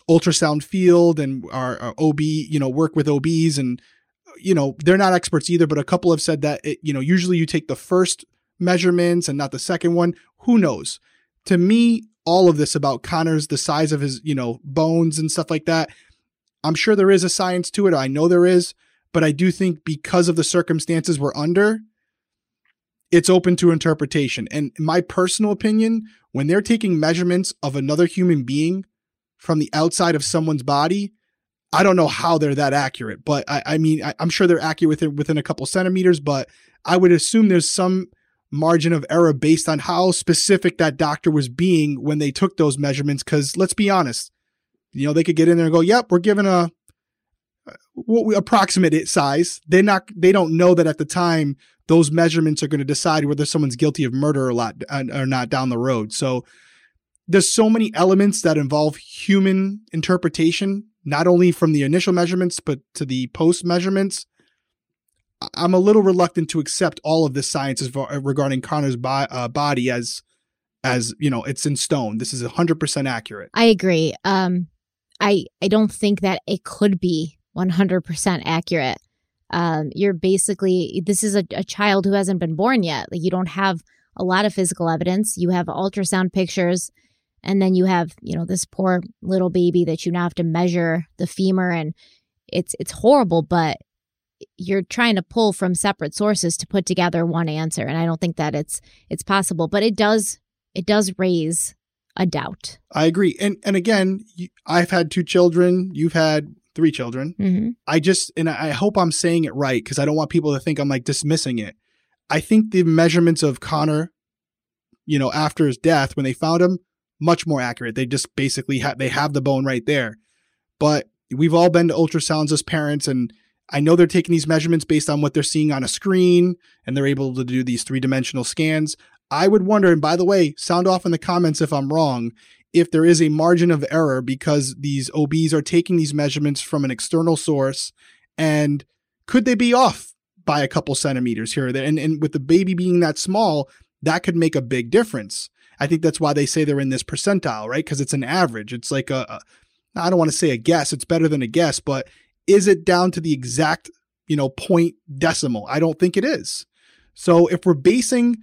ultrasound field and are, are OB, you know, work with OBs and you know, they're not experts either, but a couple have said that it, you know, usually you take the first measurements and not the second one. Who knows? To me, all of this about Conner's the size of his, you know, bones and stuff like that. I'm sure there is a science to it. I know there is, but I do think because of the circumstances we're under, it's open to interpretation. And my personal opinion, when they're taking measurements of another human being from the outside of someone's body, I don't know how they're that accurate, but I, I mean, I, I'm sure they're accurate within, within a couple centimeters, but I would assume there's some margin of error based on how specific that doctor was being when they took those measurements. Cause let's be honest, you know, they could get in there and go, yep, we're giving a, uh, what we approximate it size. They're not, they don't know that at the time those measurements are going to decide whether someone's guilty of murder or not, or not down the road. So there's so many elements that involve human interpretation, not only from the initial measurements, but to the post measurements. I'm a little reluctant to accept all of this science regarding Conner's bo- uh, body as, as you know, it's in stone. This is 100% accurate. I agree. Um, I I don't think that it could be 100% accurate. Um, you're basically this is a, a child who hasn't been born yet. Like you don't have a lot of physical evidence. You have ultrasound pictures, and then you have you know this poor little baby that you now have to measure the femur, and it's it's horrible. But you're trying to pull from separate sources to put together one answer, and I don't think that it's it's possible. But it does it does raise a doubt. I agree, and and again, I've had two children. You've had three children. Mm-hmm. I just, and I hope I'm saying it right because I don't want people to think I'm like dismissing it. I think the measurements of conner you know, after his death, when they found him, much more accurate. They just basically have, they have the bone right there. But we've all been to ultrasounds as parents and I know they're taking these measurements based on what they're seeing on a screen and they're able to do these three dimensional scans. I would wonder, and by the way, sound off in the comments if I'm wrong, if there is a margin of error because these OBs are taking these measurements from an external source and could they be off by a couple centimeters here or there? and, and with the baby being that small that could make a big difference i think that's why they say they're in this percentile right because it's an average it's like a, a i don't want to say a guess it's better than a guess but is it down to the exact you know point decimal i don't think it is so if we're basing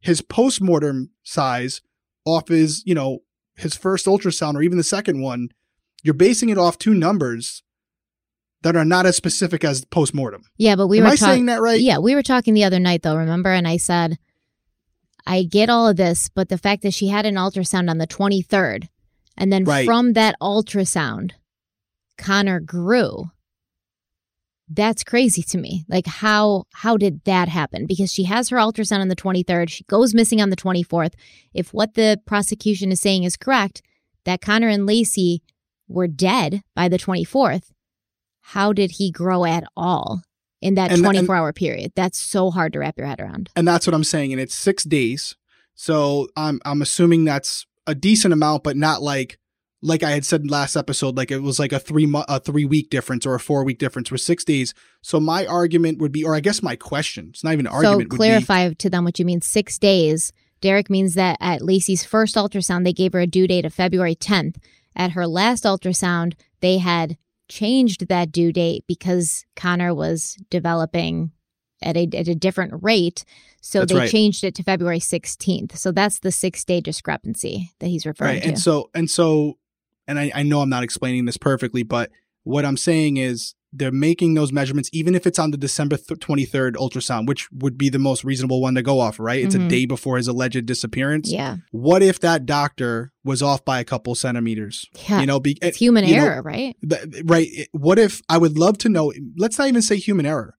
his postmortem size off his you know his first ultrasound or even the second one, you're basing it off two numbers that are not as specific as postmortem. Yeah, but we Am were I talk- saying that right? Yeah, we were talking the other night though, remember? And I said, I get all of this, but the fact that she had an ultrasound on the 23rd, and then Right. from that ultrasound, Conner grew. That's crazy to me. Like how how did that happen? Because she has her ultrasound on the 23rd, she goes missing on the 24th. If what the prosecution is saying is correct, that Conner and Laci were dead by the 24th, how did he grow at all in that And- and- 24 hour period? That's so hard to wrap your head around. And that's what I'm saying. And it's six days. So I'm I'm assuming that's a decent amount, but not like like I had said last episode, like it was like a three mo- a three week difference or a four week difference with six days. So my argument would be, or I guess my question, it's not even an So argument. would be- clarify to them what you mean six days. Derek means that at Laci's first ultrasound, they gave her a due date of February 10th. At her last ultrasound, they had changed that due date because Conner was developing at a, at a different rate. So That's they right. changed it to February 16th. So that's the six day discrepancy that he's referring right to. and so and so and I, I know i'm not explaining this perfectly but what i'm saying is they're making those measurements even if it's on the december th- 23rd ultrasound which would be the most reasonable one to go off right it's Mhm. a day before his alleged disappearance yeah. what if that doctor was off by a couple centimeters Yeah. you know be, It's human you know, error, right? th- right what if i would love to know let's not even say human error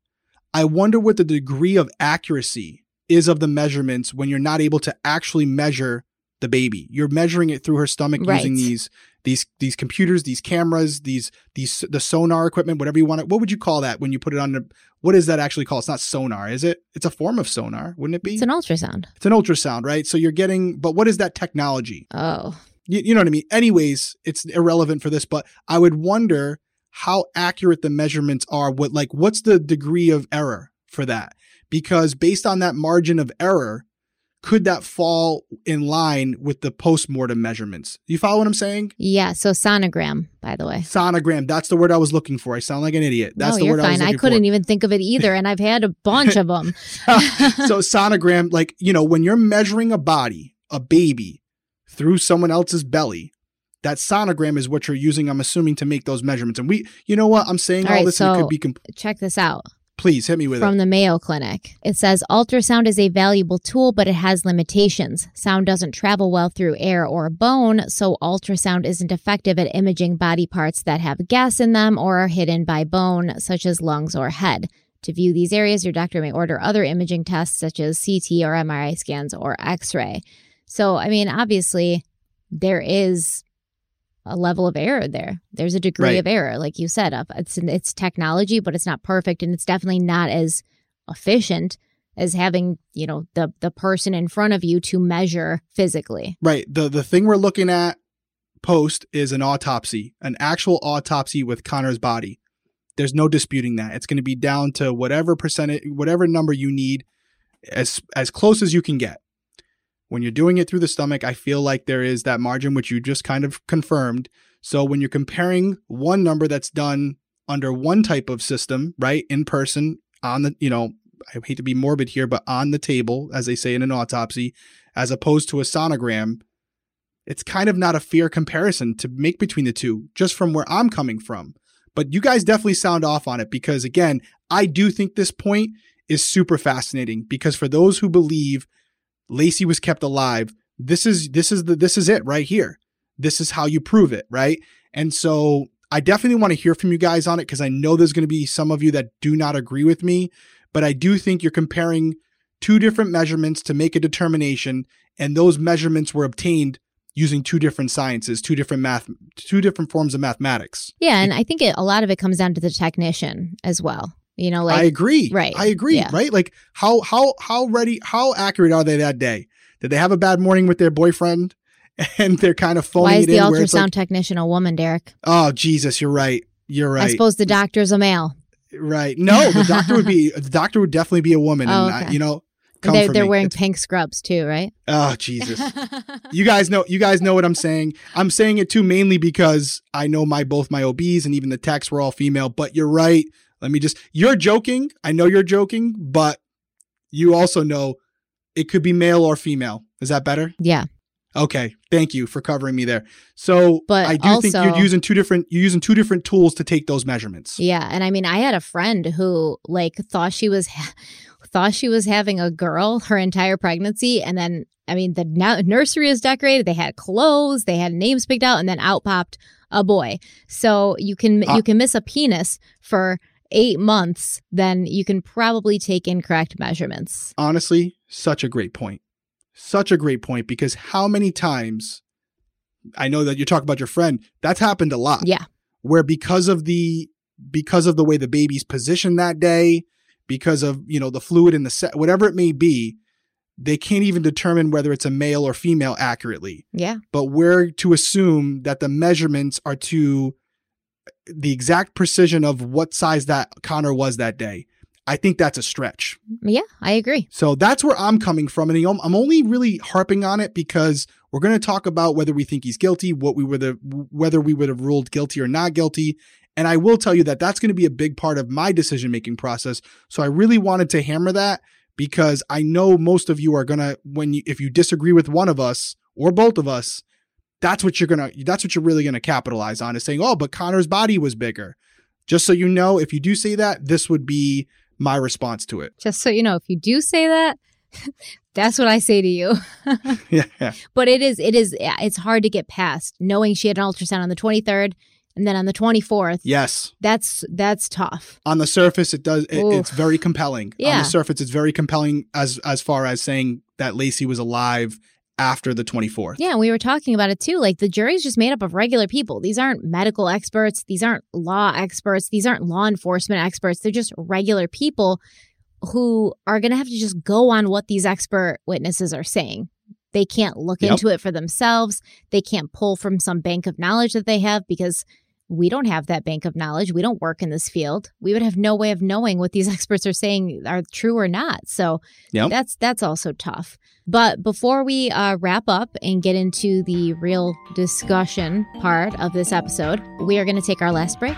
i wonder what the degree of accuracy is of the measurements when you're not able to actually measure the baby you're measuring it through her stomach Right. using these these these computers these cameras these these the sonar equipment whatever you want to what would you call that when you put it on the what is that actually called it's not sonar is it it's a form of sonar wouldn't it be It's an ultrasound. it's an ultrasound right so you're getting but what is that technology Oh, you, you know what I mean? Anyways, it's irrelevant for this, but I would wonder how accurate the measurements are. What like what's the degree of error for that? Because based on that margin of error, could that fall in line with the post-mortem measurements? You follow what I'm saying? yeah. So sonogram, by the way. Sonogram, that's the word I was looking for. I sound like an idiot. That's no, the you're word I was fine. I, couldn't for. even think of it either, and I've had a bunch of them. so sonogram, like, you know, when you're measuring a body, a baby, through someone else's belly, that sonogram is what you're using, I'm assuming, to make those measurements. And we, you know what? I'm saying All all, right, this so could be, com- Check this out. Please hit me with from it. From the Mayo Clinic. It says ultrasound is a valuable tool, but it has limitations. Sound doesn't travel well through air or bone, so ultrasound isn't effective at imaging body parts that have gas in them or are hidden by bone, such as lungs or head. To view these areas, your doctor may order other imaging tests such as CT or MRI scans or x ray. So, I mean, obviously, there is a level of error there. There's a degree Right. of error, like you said. Of it's it's technology, but it's not perfect, and it's definitely not as efficient as having you know the the person in front of you to measure physically. Right. The the thing we're looking at post is an autopsy, an actual autopsy with Conner's body. There's no disputing that. It's going to be down to whatever percentage, whatever number you need, as as close as you can get. When you're doing it through the stomach, I feel like there is that margin which you just kind of confirmed. So when you're comparing one number that's done under one type of system, right, in person on the, you know, I hate to be morbid here, but on the table, as they say in an autopsy, as opposed to a sonogram, it's kind of not a fair comparison to make between the two, just from where I'm coming from. But you guys definitely sound off on it because, again, I do think this point is super fascinating because for those who believe Laci was kept alive, this is this is the this is it right here. This is how you prove it, right? And so I definitely want to hear from you guys on it because I know there's going to be some of you that do not agree with me, but I do think you're comparing two different measurements to make a determination, and those measurements were obtained using two different sciences, two different math, two different forms of mathematics. Yeah, and I think it, a lot of it comes down to the technician as well. You know, like I agree. right, I agree. yeah. Right. Like how how how ready how accurate are they that day? Did they have a bad morning with their boyfriend and they're kind of phoning why is the ultrasound like, technician a woman, Derek? oh Jesus, you're right. You're right. I suppose the doctor's a male. right. No, the doctor would be the doctor would definitely be a woman. Oh, and I, you know, they're they're wearing It's- pink scrubs too, right? oh Jesus. you guys know you guys know what I'm saying. I'm saying it too mainly because I know my both my OBs and even the techs were all female, but you're right. Let me just you're joking. I know you're joking, but you also know it could be male or female. Is that better? Yeah. Okay. Thank you for covering me there. So But I do think you're using two different you're using two different tools to take those measurements. Yeah, and I mean, I had a friend who like thought she was thought she was having a girl her entire pregnancy, and then I mean, the nu- nursery is decorated. They had clothes, they had names picked out, and then out popped a boy. So you can Uh, you can miss a penis for eight months, then you can probably take incorrect measurements. honestly, such a great point. Such a great point because how many times I know that you talk about your friend, that's happened a lot. Yeah. Where because of the because of the way the baby's positioned that day, because of, you know, the fluid in the set, whatever it may be, they can't even determine whether it's a male or female accurately. Yeah, But we're to assume that the measurements are to the exact precision of what size that Conner was that day. I think that's a stretch. yeah, I agree. So that's where I'm coming from, and I'm only really harping on it because we're going to talk about whether we think he's guilty, what we would have, whether we would have ruled guilty or not guilty. And I will tell you that that's going to be a big part of my decision making process. So I really wanted to hammer that because I know most of you are gonna when you if you disagree with one of us or both of us, that's what you're gonna that's what you're really gonna capitalize on is saying, oh, but Conner's body was bigger. Just so you know, if you do say that, this would be my response to it. Just so you know, if you do say that, that's what I say to you. yeah. But it is, it is, yeah, it's hard to get past knowing she had an ultrasound on the 23rd and then on the 24th. Yes. That's, that's tough. On the surface, it does. It, it's very compelling. Yeah. On the surface, it's very compelling as as far as saying that Laci was alive after the 24th. Yeah. We were talking about it too. Like the jury's just made up of regular people. These aren't medical experts. These aren't law experts. These aren't law enforcement experts. They're just regular people who are going to have to just go on what these expert witnesses are saying. They can't look Yep. into it for themselves. They can't pull from some bank of knowledge that they have because we don't have that bank of knowledge. We don't work in this field. We would have no way of knowing what these experts are saying are true or not. So Yep. that's that's also tough. But before we uh, wrap up and get into the real discussion part of this episode, we are going to take our last break.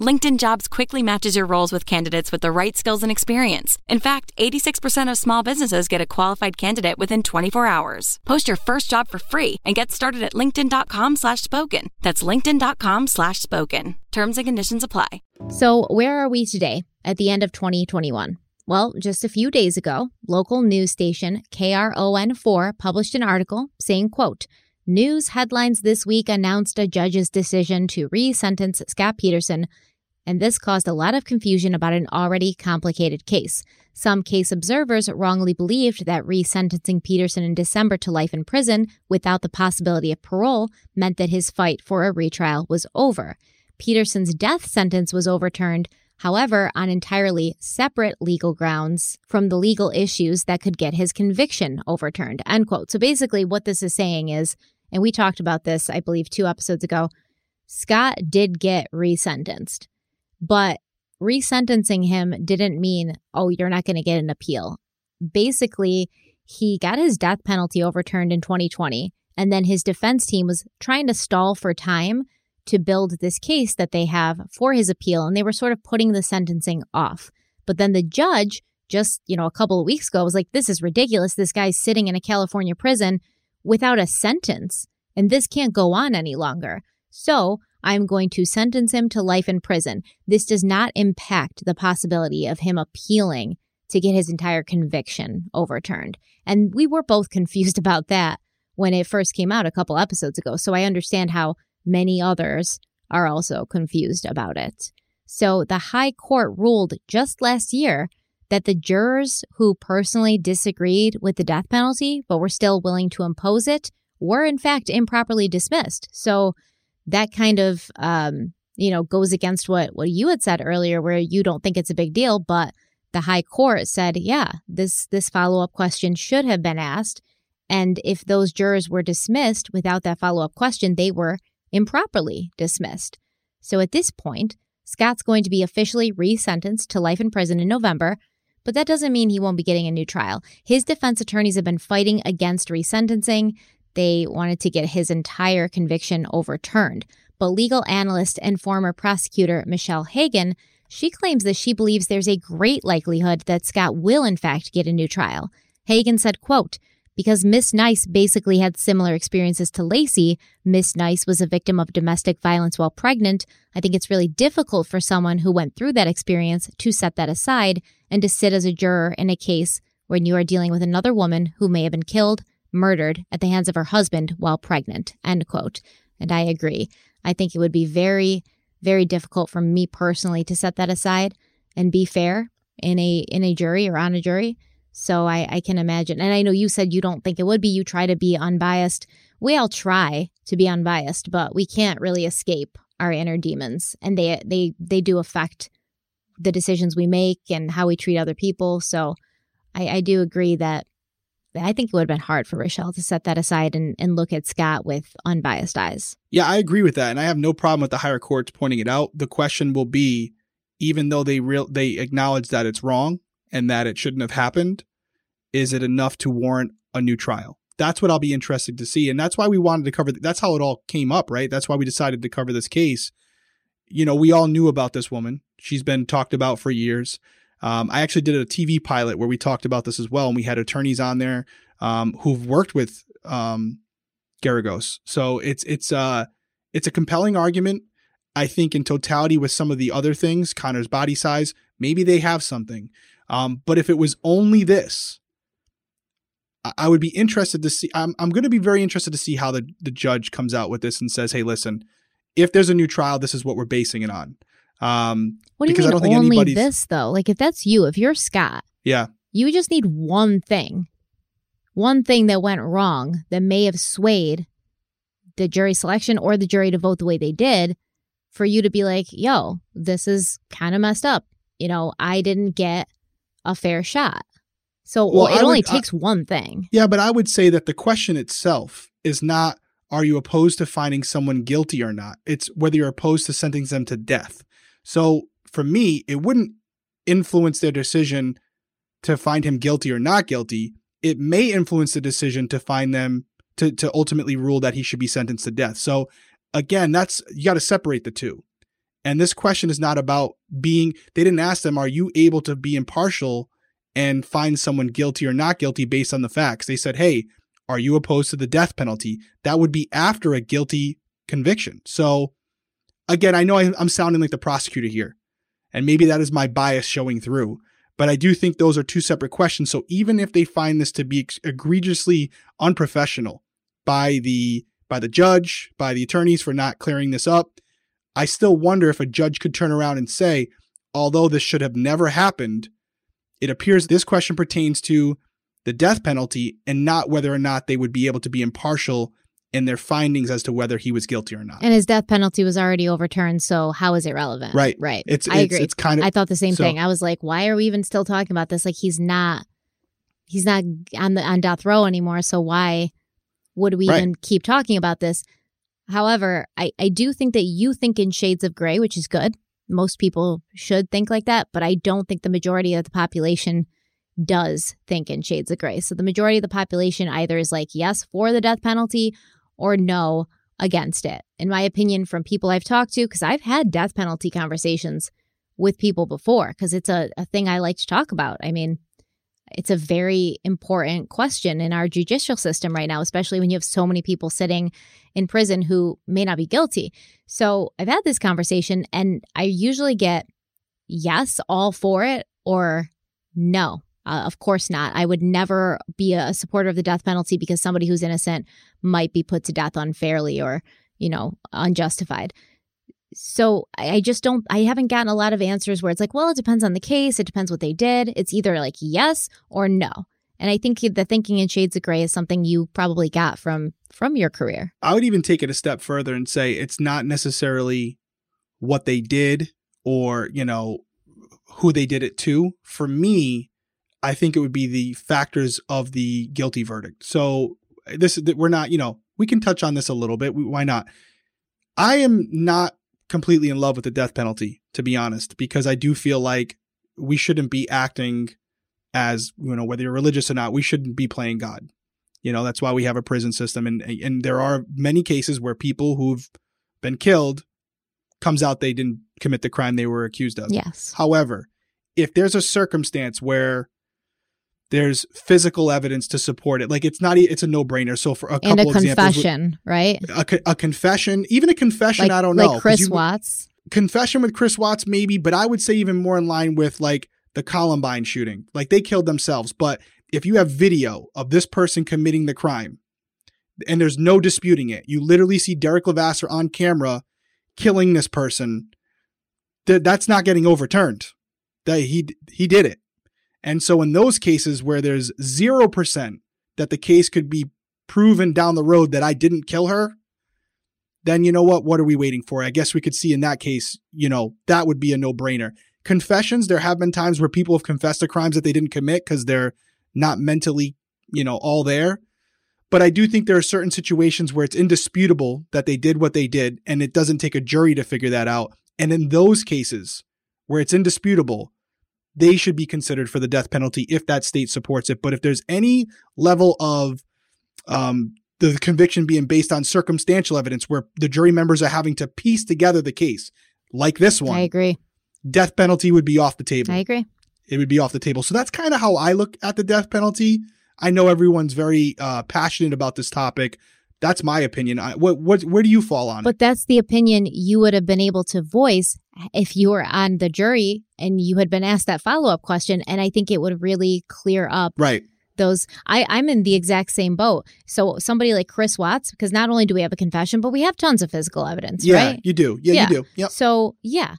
LinkedIn Jobs quickly matches your roles with candidates with the right skills and experience. In fact, 86% of small businesses get a qualified candidate within 24 hours. Post your first job for free and get started at linkedin.com slash spoken. That's linkedin.com slash spoken. Terms and conditions apply. So, where are we today at the end of 2021? Well, just a few days ago, local news station KRON4 published an article saying, quote, News headlines this week announced a judge's decision to re-sentence Scott Peterson, and this caused a lot of confusion about an already complicated case. Some case observers wrongly believed that re-sentencing Peterson in December to life in prison without the possibility of parole meant that his fight for a retrial was over. Peterson's death sentence was overturned, however, on entirely separate legal grounds from the legal issues that could get his conviction overturned. End quote. So basically, what this is saying is and we talked about this, I believe, two episodes ago. Scott did get resentenced, but resentencing him didn't mean, oh, you're not going to get an appeal. Basically, he got his death penalty overturned in 2020, and then his defense team was trying to stall for time to build this case that they have for his appeal, and they were sort of putting the sentencing off. But then the judge, just you know, a couple of weeks ago, was like, "This is ridiculous. This guy's sitting in a California prison without a sentence, and this can't go on any longer. So I'm going to sentence him to life in prison. This does not impact the possibility of him appealing to get his entire conviction overturned. And we were both confused about that when it first came out a couple episodes ago. So I understand how many others are also confused about it. So the High Court ruled just last year that the jurors who personally disagreed with the death penalty but were still willing to impose it were in fact improperly dismissed. So that kind of um, you know goes against what what you had said earlier, where you don't think it's a big deal, but the High Court said, yeah, this this follow up question should have been asked, and if those jurors were dismissed without that follow up question, they were improperly dismissed. So at this point, Scott's going to be officially resentenced to life in prison in November but that doesn't mean he won't be getting a new trial. His defense attorneys have been fighting against resentencing. They wanted to get his entire conviction overturned. But legal analyst and former prosecutor Michelle Hagan, she claims that she believes there's a great likelihood that Scott will in fact get a new trial. Hagan said, quote, because Miss Nice basically had similar experiences to Laci. Miss Nice was a victim of domestic violence while pregnant. I think it's really difficult for someone who went through that experience to set that aside and to sit as a juror in a case when you are dealing with another woman who may have been killed, murdered at the hands of her husband while pregnant. End quote. And I agree. I think it would be very, very difficult for me personally to set that aside and be fair in a in a jury or on a jury so I, I can imagine. And I know you said you don't think it would be. You try to be unbiased. We all try to be unbiased, but we can't really escape our inner demons. And they they they do affect the decisions we make and how we treat other people. So I, I do agree that I think it would have been hard for Rochelle to set that aside and, and look at Scott with unbiased eyes. Yeah, I agree with that. And I have no problem with the higher courts pointing it out. The question will be, even though they real they acknowledge that it's wrong, and that it shouldn't have happened, is it enough to warrant a new trial? That's what I'll be interested to see. And that's why we wanted to cover, that's how it all came up, right? That's why we decided to cover this case. You know, we all knew about this woman. She's been talked about for years. Um, I actually did a TV pilot where we talked about this as well, and we had attorneys on there um, who've worked with um, Geragos. So it's it's uh it's a compelling argument. I think in totality with some of the other things, Conner's body size, maybe they have something. Um, but if it was only this, I would be interested to see. I'm, I'm going to be very interested to see how the, the judge comes out with this and says, hey, listen, if there's a new trial, this is what we're basing it on. Um, what do you mean I don't think only this, though? Like, if that's you, if you're Scott, yeah, you just need one thing, one thing that went wrong that may have swayed the jury selection or the jury to vote the way they did for you to be like, yo, this is kind of messed up. You know, I didn't get a fair shot. So well, it only takes I, one thing. Yeah, but I would say that the question itself is not are you opposed to finding someone guilty or not? It's whether you're opposed to sentencing them to death. So for me, it wouldn't influence their decision to find him guilty or not guilty. It may influence the decision to find them to, to ultimately rule that he should be sentenced to death. So again, that's you got to separate the two. And this question is not about being, they didn't ask them, are you able to be impartial and find someone guilty or not guilty based on the facts? They said, hey, are you opposed to the death penalty? That would be after a guilty conviction. So again, I know I'm sounding like the prosecutor here, and maybe that is my bias showing through, but I do think those are two separate questions. So even if they find this to be egregiously unprofessional by the by the judge, by the attorneys for not clearing this up, I still wonder if a judge could turn around and say, although this should have never happened, it appears this question pertains to the death penalty and not whether or not they would be able to be impartial in their findings as to whether he was guilty or not. And his death penalty was already overturned, so how is it relevant? Right. Right. It's I it's, agree. it's kind of I thought the same so- thing. I was like, why are we even still talking about this? Like he's not he's not on the on death row anymore, so why would we Right. even keep talking about this? However, I, I do think that you think in shades of gray, which is good. Most people should think like that, but I don't think the majority of the population does think in shades of gray. So the majority of the population either is like yes for the death penalty or no against it. In my opinion, from people I've talked to, because I've had death penalty conversations with people before, because it's a, a thing I like to talk about. I mean, it's a very important question in our judicial system right now, especially when you have so many people sitting in prison who may not be guilty. So I've had this conversation and I usually get yes, all for it, or no, uh, of course not. I would never be a supporter of the death penalty because somebody who's innocent might be put to death unfairly or, you know, unjustified. So I just don't, I haven't gotten a lot of answers where it's like, well, it depends on the case. It depends what they did. It's either like yes or no. And I think the thinking in shades of gray is something you probably got from from your career. I would even take it a step further and say it's not necessarily what they did or, you know, who they did it to. For me, I think it would be the factors of the guilty verdict. So this we're not, you know, we can touch on this a little bit. We- Why not? I am not completely in love with the death penalty, to be honest, because I do feel like we shouldn't be acting as, you know, whether you're religious or not, we shouldn't be playing God. You know, that's why we have a prison system. And and there are many cases where people who've been killed comes out they didn't commit the crime they were accused of. Yes. However, if there's a circumstance where there's physical evidence to support it, like it's not, it's a no brainer. So for a couple And a examples, confession, right? a, a confession, even a confession, Like, I don't know. like 'cause Chris you- Watts. confession with Chris Watts, maybe, but I would say even more in line with like the Columbine shooting. Like they killed themselves. But if you have video of this person committing the crime and there's no disputing it, you literally see Derek Levasseur on camera killing this person, th- that's not getting overturned. That he he did it. And so in those cases where there's 0% that the case could be proven down the road that I didn't kill her, then you know what? What are we waiting for? I guess we could see in that case, you know, that would be a no brainer. Confessions, there have been times where people have confessed to crimes that they didn't commit because they're not mentally, you know, all there. But I do think there are certain situations where it's indisputable that they did what they did and it doesn't take a jury to figure that out. And in those cases where it's indisputable, they should be considered for the death penalty if that state supports it. But if there's any level of um, the conviction being based on circumstantial evidence where the jury members are having to piece together the case, like this one, I agree. death penalty would be off the table. I agree. It would be off the table. So that's kind of how I look at the death penalty. I know everyone's very uh, passionate about this topic. That's my opinion. I, what, what, where do you fall on it? But that's the opinion you would have been able to voice if you were on the jury and you had been asked that follow up question. And I think it would really clear up Right. those. I, I'm in the exact same boat. So somebody like Chris Watts, because not only do we have a confession, but we have tons of physical evidence, Yeah, right? you do. Yeah, Yeah. you do. Yep. So yeah,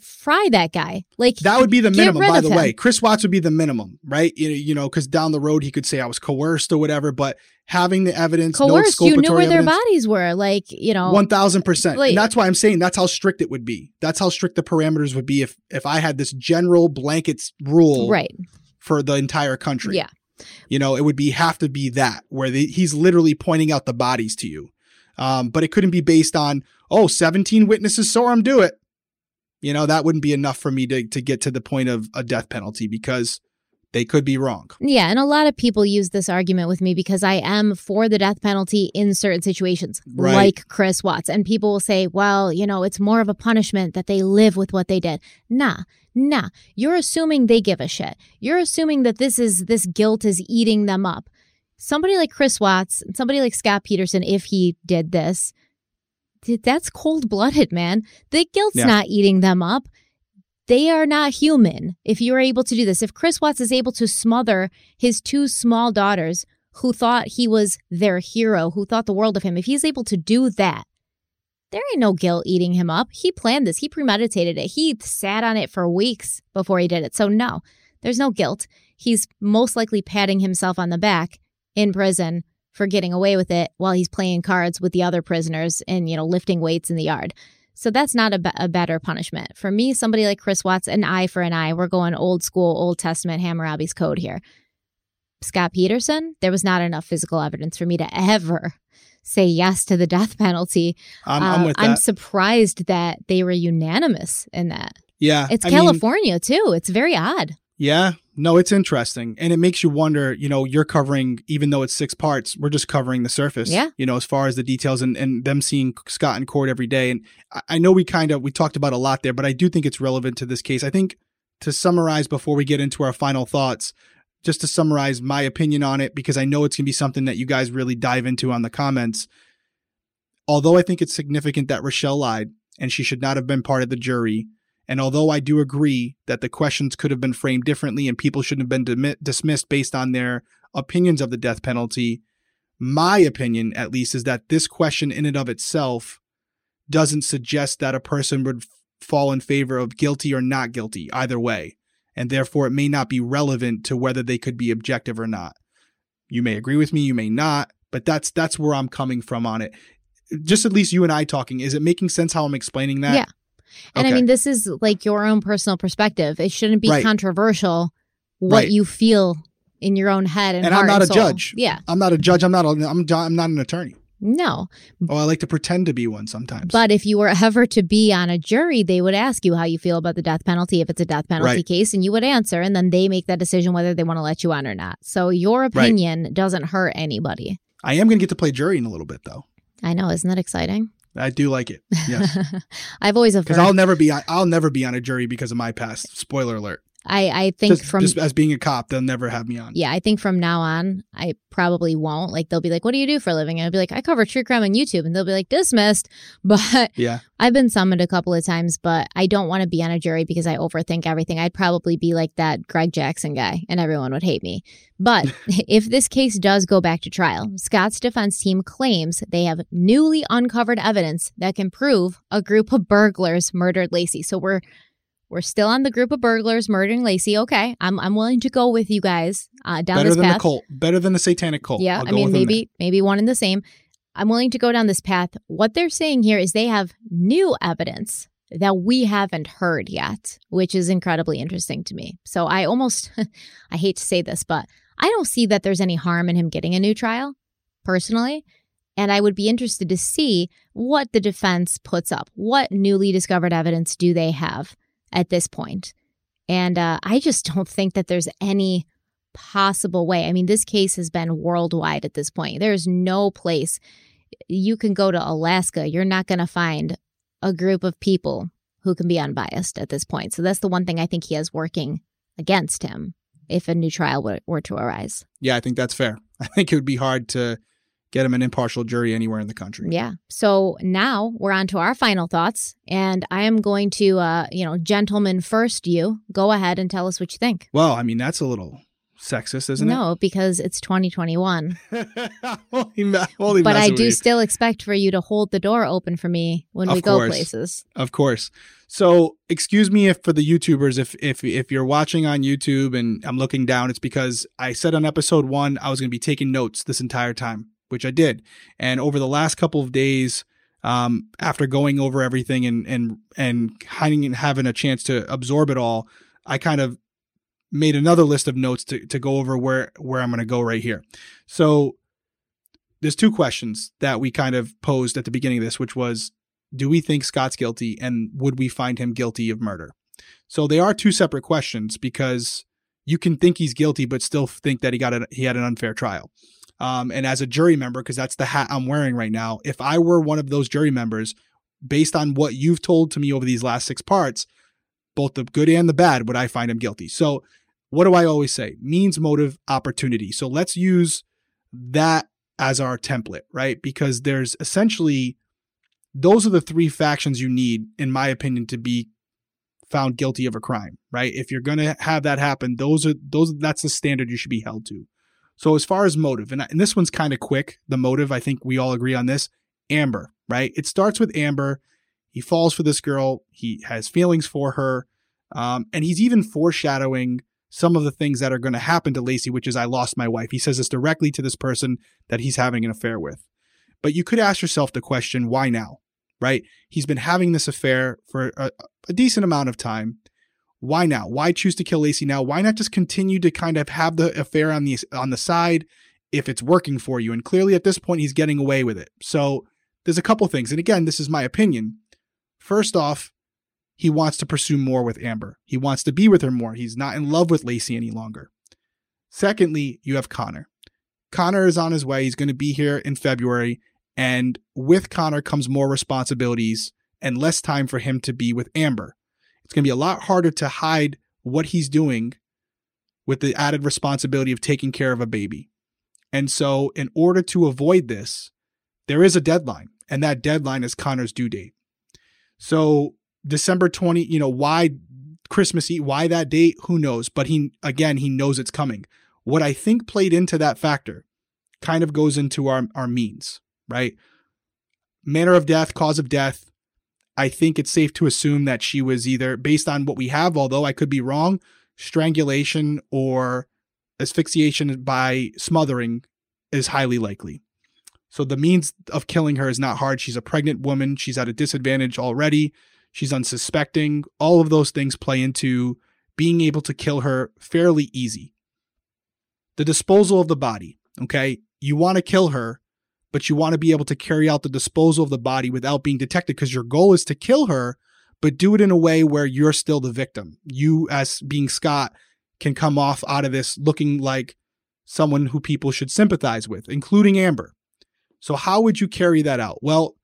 fry that guy. Like That would be the minimum, by the him. way. Chris Watts would be the minimum, right? You, know, because down the road he could say I was coerced or whatever, but having the evidence, no Coerced, you knew where their bodies were. Like you know, One thousand percent, Like- and that's why I'm saying that's how strict it would be. That's how strict the parameters would be if if I had this general blankets rule right? for the entire country. Yeah. you know, it would be have to be that where the, he's literally pointing out the bodies to you. Um, but it couldn't be based on, oh, 17 witnesses saw him do it. You know, that wouldn't be enough for me to, to get to the point of a death penalty because they could be wrong. Yeah, and a lot of people use this argument with me because I am for the death penalty in certain situations, Right. like Chris Watts. And people will say, well, you know, it's more of a punishment that they live with what they did. Nah, nah. You're assuming they give a shit. You're assuming that this is this guilt is eating them up. Somebody like Chris Watts, somebody like Scott Peterson, if he did this, th- that's cold blooded, man. The guilt's Yeah. not eating them up they are not human if you're able to do this. If Chris Watts is able to smother his two small daughters who thought he was their hero, who thought the world of him, if he's able to do that, there ain't no guilt eating him up. He planned this, he premeditated it, he sat on it for weeks before he did it. So, no, there's no guilt. He's most likely patting himself on the back in prison for getting away with it while he's playing cards with the other prisoners and, you know, lifting weights in the yard. So that's not a, better punishment. For me, somebody like Chris Watts, an eye for an eye. We're going old school, Old Testament Hammurabi's code here. Scott Peterson, there was not enough physical evidence for me to ever say yes to the death penalty. I'm, I'm Uh, I'm surprised that they were unanimous in that. yeah. It's I mean, California too. It's very odd. Yeah, no, it's interesting. And it makes you wonder, you know, you're covering, even though it's six parts, we're just covering the surface. Yeah. You know, as far as the details and, and them seeing Scott in court every day. And I, I know we kind of, we talked about a lot there, but I do think it's relevant to this case. I think to summarize before we get into our final thoughts, just to summarize my opinion on it, because I know it's going to be something that you guys really dive into on the comments. Although I think it's significant that Rochelle lied and she should not have been part of the jury, and although I do agree that the questions could have been framed differently and people shouldn't have been dismissed based on their opinions of the death penalty, my opinion, at least, is that this question in and of itself doesn't suggest that a person would fall in favor of guilty or not guilty, either way. And therefore, it may not be relevant to whether they could be objective or not. You may agree with me, you may not, but that's that's where I'm coming from on it. Just at least you and I talking, is it making sense how I'm explaining that? Yeah. And I mean, this is like your own personal perspective. It shouldn't be Right. controversial what Right. you feel in your own head and, And I'm not a judge. Yeah. I'm not a judge. I'm not. A, I'm. I'm not an attorney. No. Oh, I like to pretend to be one sometimes. But if you were ever to be on a jury, they would ask you how you feel about the death penalty if it's a death penalty Right. case, and you would answer, and then they make that decision whether they want to let you on or not. So your opinion doesn't hurt anybody. I am going to get to play jury in a little bit, though. I know, isn't that exciting? I do like it. Yes, I've always because. I'll never be. I'll never be on a jury because of my past. Spoiler alert. I, I think Just, from just as being a cop, they'll never have me on. yeah, I think from now on, I probably won't. Like they'll be like, "What do you do for a living?" And I'll be like, "I cover true crime on YouTube," and they'll be like, "Dismissed." But Yeah. I've been summoned a couple of times, but I don't want to be on a jury because I overthink everything. I'd probably be like that Greg Jackson guy, and everyone would hate me. But if this case does go back to trial, Scott's defense team claims they have newly uncovered evidence that can prove a group of burglars murdered Laci. So we're we're still on the group of burglars murdering Laci. Okay, I'm I'm willing to go with you guys uh, down Better this than path. the cult. Better than the satanic cult. Yeah, I'll I mean maybe maybe one and the same. I'm willing to go down this path. What they're saying here is they have new evidence that we haven't heard yet, which is incredibly interesting to me. So I almost I hate to say this, but I don't see that there's any harm in him getting a new trial, personally. And I would be interested to see what the defense puts up. What newly discovered evidence do they have at this point? And uh, I just don't think that there's any possible way. I mean, this case has been worldwide at this point. There's no place you can go to Alaska. You're not going to find a group of people who can be unbiased at this point. So that's the one thing I think he has working against him if a new trial were, were to arise. Yeah, I think that's fair. I think it would be hard to get him an impartial jury anywhere in the country. Yeah. So now we're on to our final thoughts, and I am going to, uh, you know, gentlemen first. You go ahead and tell us what you think. Well, I mean that's a little sexist, isn't it? no, because it's 2021. it? only, ma- only but I do you. still expect for you to hold the door open for me when we Of go places. Of course. So, excuse me if for the YouTubers, if if if you're watching on YouTube and I'm looking down, it's because I said on episode one I was going to be taking notes this entire time, which I did. And over the last couple of days, um, after going over everything and and and hiding and having a chance to absorb it all, I kind of made another list of notes to to go over where where I'm going to go right here. So, there's two questions that we kind of posed at the beginning of this, which was, do we think Scott's guilty and would we find him guilty of murder? So they are two separate questions because you can think he's guilty, but still think that he got a, he had an unfair trial. Um, and as a jury member, because that's the hat I'm wearing right now, if I were one of those jury members, based on what you've told to me over these last six parts, both the good and the bad, would I find him guilty? So, what do I always say? Means, motive, opportunity. So, let's use that as our template, right? Because there's essentially those are the three factions you need, in my opinion, to be found guilty of a crime, right? If you're going to have that happen, those are those that's the standard you should be held to. So as far as motive, and, and this one's kind of quick, the motive, I think we all agree on this. Amber, right? It starts with Amber. He falls for this girl. He has feelings for her. Um, and he's even foreshadowing some of the things that are going to happen to Laci, which is I lost my wife. He says this directly to this person that he's having an affair with. But you could ask yourself the question, why now? Right? He's been having this affair for a, a decent amount of time. Why now? Why choose to kill Laci now? Why not just continue to kind of have the affair on the on the side if it's working for you? And clearly at this point he's getting away with it. So there's a couple things. And again, this is my opinion. First off, he wants to pursue more with Amber. He wants to be with her more. He's not in love with Laci any longer. Secondly, you have Conner. Conner is on his way. He's going to be here in February. And with Conner comes more responsibilities and less time for him to be with Amber. It's going to be a lot harder to hide what he's doing with the added responsibility of taking care of a baby. And so, in order to avoid this, there is a deadline, and that deadline is Conner's due date. So, December 20, you know, why Christmas Eve, why that date, who knows? But he, again, he knows it's coming. What I think played into that factor kind of goes into our, our means, right? Manner of death, cause of death, I think it's safe to assume that she was either, based on what we have, although I could be wrong, strangulation or asphyxiation by smothering is highly likely. So the means of killing her is not hard. She's a pregnant woman. She's at a disadvantage already. She's unsuspecting. All of those things play into being able to kill her fairly easy. The disposal of the body. Okay. You want to kill her but you want to be able to carry out the disposal of the body without being detected because your goal is to kill her, but do it in a way where you're still the victim. You, as being Scott, can come off out of this looking like someone who people should sympathize with, including Amber. So, how would you carry that out? Well,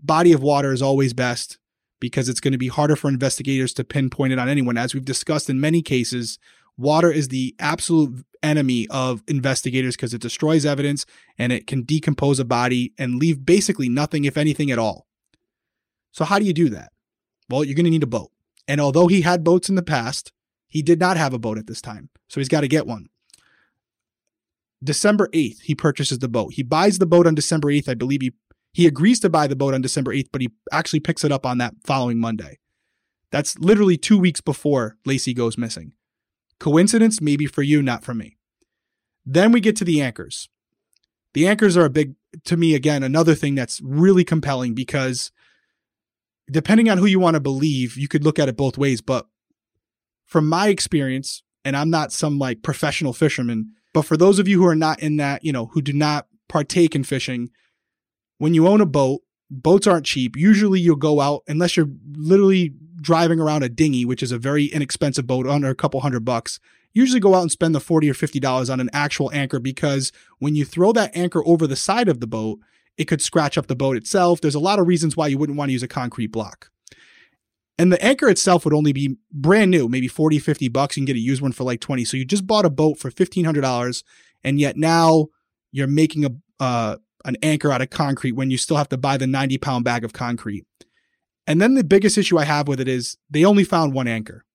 body of water is always best because it's going to be harder for investigators to pinpoint it on anyone. As we've discussed in many cases, water is the absolute enemy of investigators because it destroys evidence and it can decompose a body and leave basically nothing, if anything at all. So, how do you do that? Well, you're going to need a boat. And although he had boats in the past, he did not have a boat at this time. So, he's got to get one. December 8th, he purchases the boat. He buys the boat on December 8th. I believe he, he agrees to buy the boat on December 8th, but he actually picks it up on that following Monday. That's literally two weeks before Laci goes missing. Coincidence? Maybe for you, not for me. Then we get to the anchors. The anchors are a big, to me, again, another thing that's really compelling because depending on who you want to believe, you could look at it both ways. But from my experience, and I'm not some like professional fisherman, but for those of you who are not in that, you know, who do not partake in fishing, when you own a boat, boats aren't cheap. Usually you'll go out, unless you're literally driving around a dinghy, which is a very inexpensive boat under a couple hundred bucks, usually go out and spend the 40 or 50 dollars on an actual anchor because when you throw that anchor over the side of the boat, it could scratch up the boat itself. There's a lot of reasons why you wouldn't want to use a concrete block. And the anchor itself would only be brand new, maybe 40, 50 bucks. You can get a used one for like 20. So you just bought a boat for $1,500 and yet now you're making a, uh, an anchor out of concrete when you still have to buy the 90 pound bag of concrete. And then the biggest issue I have with it is they only found one anchor.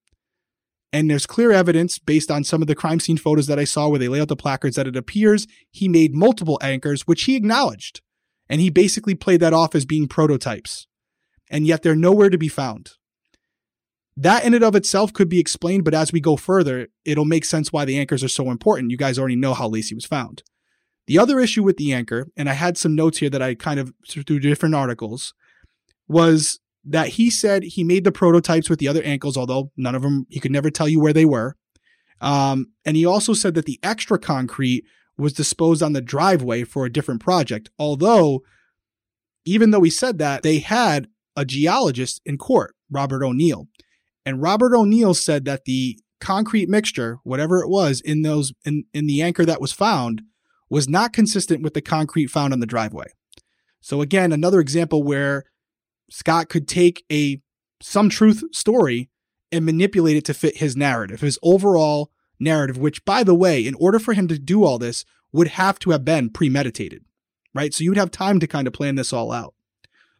And there's clear evidence based on some of the crime scene photos that I saw where they lay out the placards that it appears he made multiple anchors, which he acknowledged. And he basically played that off as being prototypes. And yet they're nowhere to be found. That in and of itself could be explained, but as we go further, it'll make sense why the anchors are so important. You guys already know how Laci was found. The other issue with the anchor, and I had some notes here that I kind of through different articles, was that he said he made the prototypes with the other ankles, although none of them, he could never tell you where they were. Um, and he also said that the extra concrete was disposed on the driveway for a different project. Although, even though he said that, they had a geologist in court, Robert O'Neill. And Robert O'Neill said that the concrete mixture, whatever it was in those in, in the anchor that was found, was not consistent with the concrete found on the driveway. So again, another example where Scott could take a some truth story and manipulate it to fit his narrative, his overall narrative, which by the way, in order for him to do all this, would have to have been premeditated, right? So you would have time to kind of plan this all out.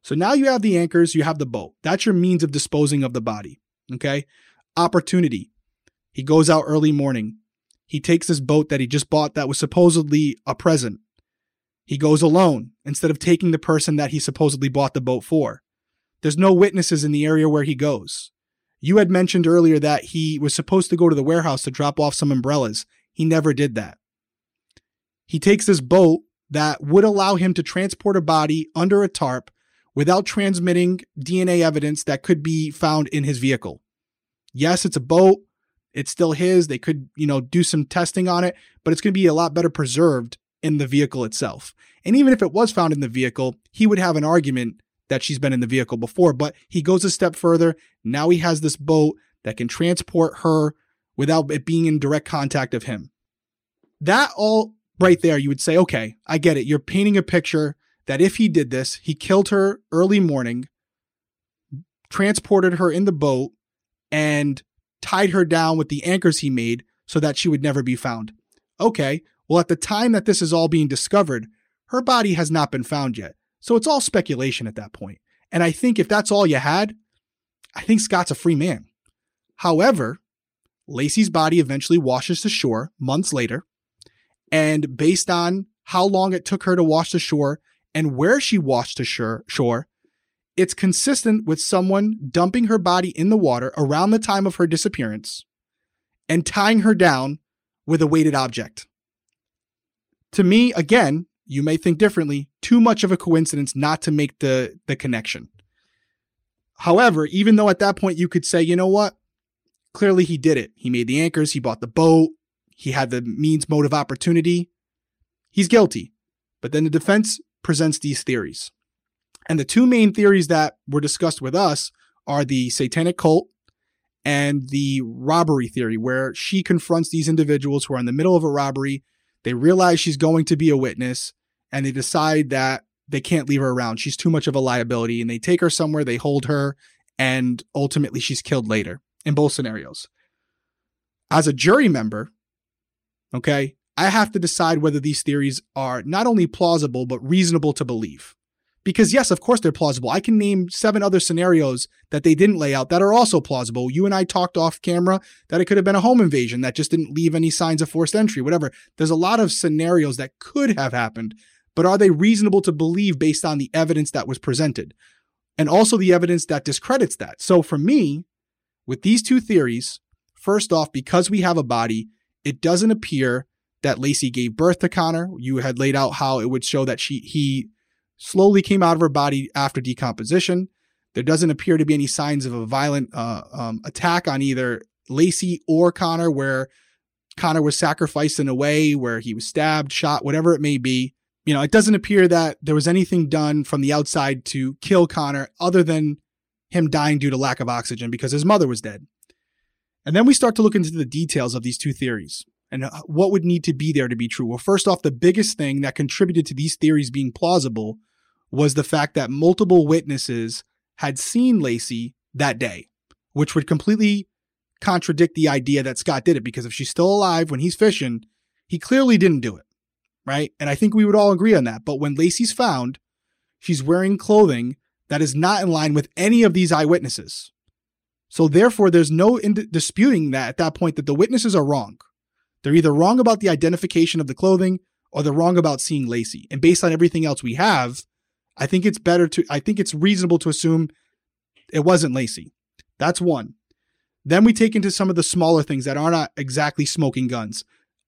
So now you have the anchors, you have the boat. That's your means of disposing of the body. Okay. Opportunity. He goes out early morning. He takes this boat that he just bought that was supposedly a present. He goes alone instead of taking the person that he supposedly bought the boat for. There's no witnesses in the area where he goes. You had mentioned earlier that he was supposed to go to the warehouse to drop off some umbrellas. He never did that. He takes this boat that would allow him to transport a body under a tarp without transmitting DNA evidence that could be found in his vehicle. Yes, it's a boat. It's still his. They could, you know, do some testing on it, but it's going to be a lot better preserved in the vehicle itself. And even if it was found in the vehicle, he would have an argument that she's been in the vehicle before, but he goes a step further. Now he has this boat that can transport her without it being in direct contact of him. That all right there, you would say, okay, I get it. You're painting a picture that if he did this, he killed her early morning, transported her in the boat, and tied her down with the anchors he made so that she would never be found. Okay, well, at the time that this is all being discovered, her body has not been found yet. So it's all speculation at that point. And I think if that's all you had, I think Scott's a free man. However, Laci's body eventually washes to shore months later. And based on how long it took her to wash to shore and where she washed to shore, shore, it's consistent with someone dumping her body in the water around the time of her disappearance and tying her down with a weighted object. To me, again, you may think differently, too much of a coincidence not to make the, the connection. However, even though at that point you could say, you know what? Clearly he did it. He made the anchors, he bought the boat, he had the means, motive, opportunity. He's guilty. But then the defense presents these theories. And the two main theories that were discussed with us are the satanic cult and the robbery theory, where she confronts these individuals who are in the middle of a robbery. They realize she's going to be a witness and they decide that they can't leave her around. She's too much of a liability and they take her somewhere, they hold her, and ultimately she's killed later in both scenarios. As a jury member, okay, I have to decide whether these theories are not only plausible, but reasonable to believe. Because, yes, of course they're plausible. I can name seven other scenarios that they didn't lay out that are also plausible. You and I talked off camera that it could have been a home invasion that just didn't leave any signs of forced entry, whatever. There's a lot of scenarios that could have happened, but are they reasonable to believe based on the evidence that was presented? And also the evidence that discredits that. So for me, with these two theories, first off, because we have a body, it doesn't appear that Laci gave birth to Conner. You had laid out how it would show that she he slowly came out of her body after decomposition. There doesn't appear to be any signs of a violent uh, um, attack on either Laci or Conner, where Conner was sacrificed in a way where he was stabbed, shot, whatever it may be. You know, it doesn't appear that there was anything done from the outside to kill Conner other than him dying due to lack of oxygen because his mother was dead. And then we start to look into the details of these two theories and uh, what would need to be there to be true. Well, first off, the biggest thing that contributed to these theories being plausible was the fact that multiple witnesses had seen Laci that day, which would completely contradict the idea that Scott did it because if she's still alive when he's fishing, he clearly didn't do it. Right. And I think we would all agree on that. But when Laci's found, she's wearing clothing that is not in line with any of these eyewitnesses. So therefore, there's no ind- disputing that at that point that the witnesses are wrong. They're either wrong about the identification of the clothing or they're wrong about seeing Laci. And based on everything else we have, I think it's better to, I think it's reasonable to assume it wasn't Laci. That's one. Then we take into some of the smaller things that are not exactly smoking guns.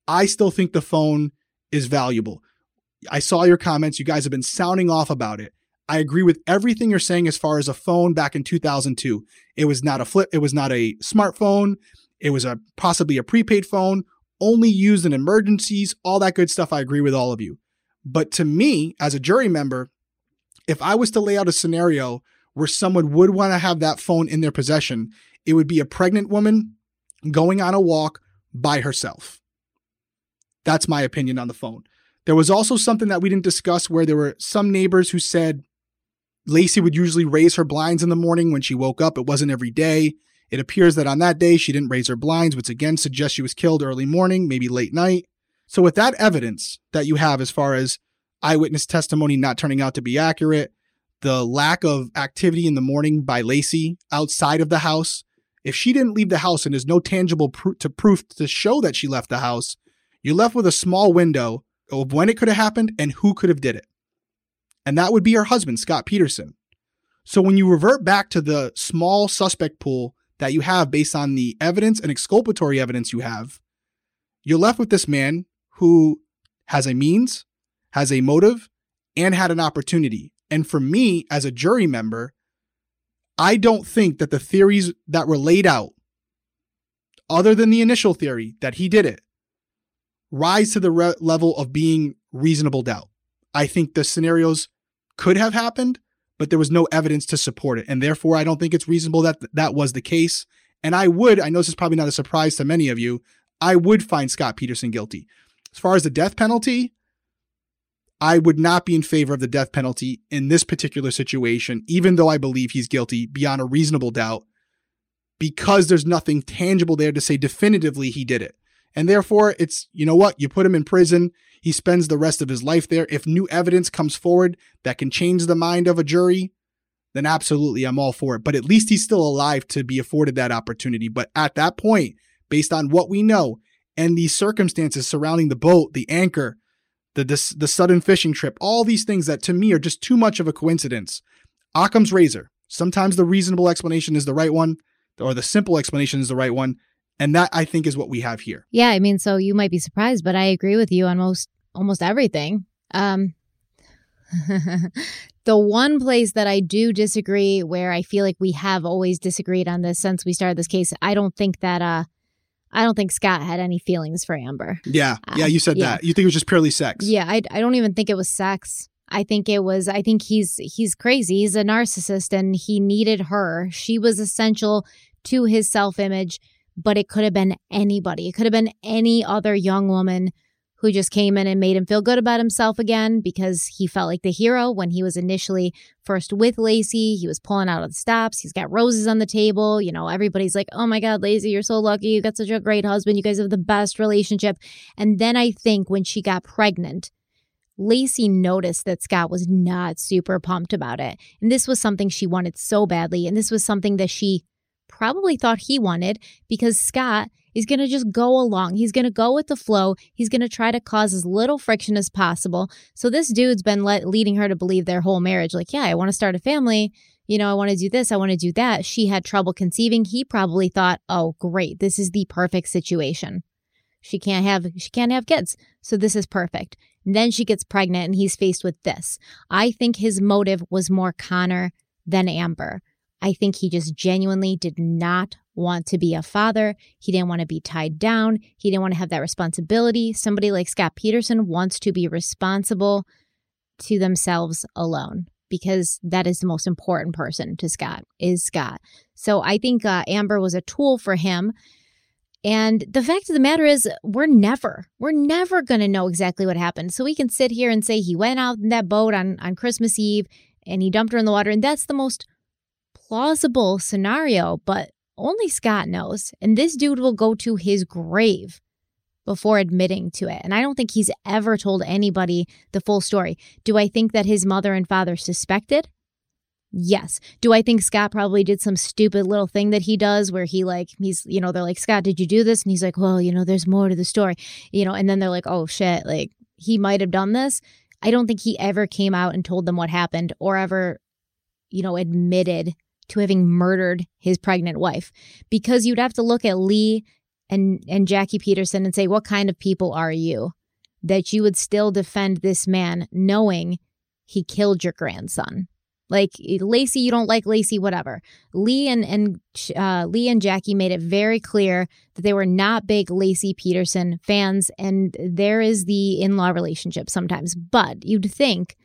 I still think the phone is valuable. I saw your comments. You guys have been sounding off about it. I agree with everything you're saying as far as a phone back in 2002. It was not a flip, it was not a smartphone. It was a possibly a prepaid phone only used in emergencies, all that good stuff. I agree with all of you. But to me, as a jury member, if I was to lay out a scenario where someone would want to have that phone in their possession, it would be a pregnant woman going on a walk by herself. That's my opinion on the phone. There was also something that we didn't discuss where there were some neighbors who said Laci would usually raise her blinds in the morning when she woke up. It wasn't every day. It appears that on that day she didn't raise her blinds, which again suggests she was killed early morning, maybe late night. So, with that evidence that you have as far as eyewitness testimony not turning out to be accurate, the lack of activity in the morning by Laci outside of the house, if she didn't leave the house and there's no tangible pr- to proof to show that she left the house, you're left with a small window of when it could have happened and who could have did it. And that would be her husband, Scott Peterson. So when you revert back to the small suspect pool that you have based on the evidence and exculpatory evidence you have, you're left with this man who has a means, has a motive, and had an opportunity. And for me, as a jury member, I don't think that the theories that were laid out, other than the initial theory that he did it, rise to the re- level of being reasonable doubt. I think the scenarios could have happened, but there was no evidence to support it. And therefore, I don't think it's reasonable that th- that was the case. And I would, I know this is probably not a surprise to many of you, I would find Scott Peterson guilty. As far as the death penalty, I would not be in favor of the death penalty in this particular situation, even though I believe he's guilty beyond a reasonable doubt, because there's nothing tangible there to say definitively he did it. And therefore, it's, you know what, you put him in prison, he spends the rest of his life there. If new evidence comes forward that can change the mind of a jury, then absolutely I'm all for it. But at least he's still alive to be afforded that opportunity. But at that point, based on what we know and the circumstances surrounding the boat, the anchor, the, the, the sudden fishing trip, all these things that to me are just too much of a coincidence. Occam's razor. Sometimes the reasonable explanation is the right one, or the simple explanation is the right one. And that I think is what we have here. Yeah, I mean, so you might be surprised, but I agree with you on most almost everything. Um the one place that I do disagree where I feel like we have always disagreed on this since we started this case, I don't think that uh I don't think Scott had any feelings for Amber. Yeah. Yeah, you said yeah. that. You think it was just purely sex. Yeah, I I don't even think it was sex. I think it was I think he's he's crazy. He's a narcissist and he needed her. She was essential to his self-image but it could have been anybody. It could have been any other young woman who just came in and made him feel good about himself again because he felt like the hero when he was initially first with Laci. He was pulling out of the stops. He's got roses on the table. You know, everybody's like, oh my God, Laci, you're so lucky. You got such a great husband. You guys have the best relationship. And then I think when she got pregnant, Laci noticed that Scott was not super pumped about it. And this was something she wanted so badly. And this was something that she probably thought he wanted because Scott is going to just go along. He's going to go with the flow. He's going to try to cause as little friction as possible. So this dude's been let, leading her to believe their whole marriage like, yeah, I want to start a family. You know, I want to do this. I want to do that. She had trouble conceiving. He probably thought, "Oh, great. This is the perfect situation. She can't have she can't have kids. So this is perfect." And then she gets pregnant and he's faced with this. I think his motive was more Conner than Amber. I think he just genuinely did not want to be a father. He didn't want to be tied down. He didn't want to have that responsibility. Somebody like Scott Peterson wants to be responsible to themselves alone because that is the most important person to Scott is Scott. So I think uh, Amber was a tool for him. And the fact of the matter is, we're never, we're never going to know exactly what happened. So we can sit here and say he went out in that boat on, on Christmas Eve and he dumped her in the water. And that's the most plausible scenario, but only Scott knows. And this dude will go to his grave before admitting to it. And I don't think he's ever told anybody the full story. Do I think that his mother and father suspected? Yes. Do I think Scott probably did some stupid little thing that he does where he like he's you know they're like Scott did you do this and he's like well you know there's more to the story you know and then they're like oh shit like he might have done this. I don't think he ever came out and told them what happened or ever you know admitted to having murdered his pregnant wife because you'd have to look at Lee and and Jackie Peterson and say what kind of people are you that you would still defend this man knowing he killed your grandson Like Laci, you don't like Laci, whatever. Lee and and uh, Lee and Jackie made it very clear that they were not big Laci Peterson fans, and there is the in-law relationship sometimes. But you'd think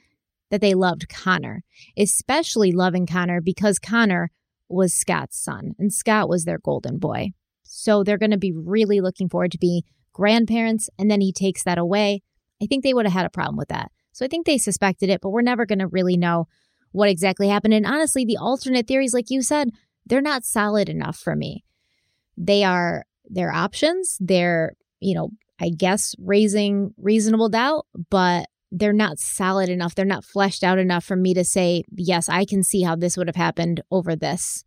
that they loved Conner, especially loving Conner because Conner was Scott's son and Scott was their golden boy. So they're going to be really looking forward to be grandparents, and then he takes that away. I think they would have had a problem with that. So I think they suspected it, but we're never going to really know what exactly happened. And honestly, the alternate theories, like you said, they're not solid enough for me. They are their options. They're, you know, I guess raising reasonable doubt, but they're not solid enough. They're not fleshed out enough for me to say, yes, I can see how this would have happened over this.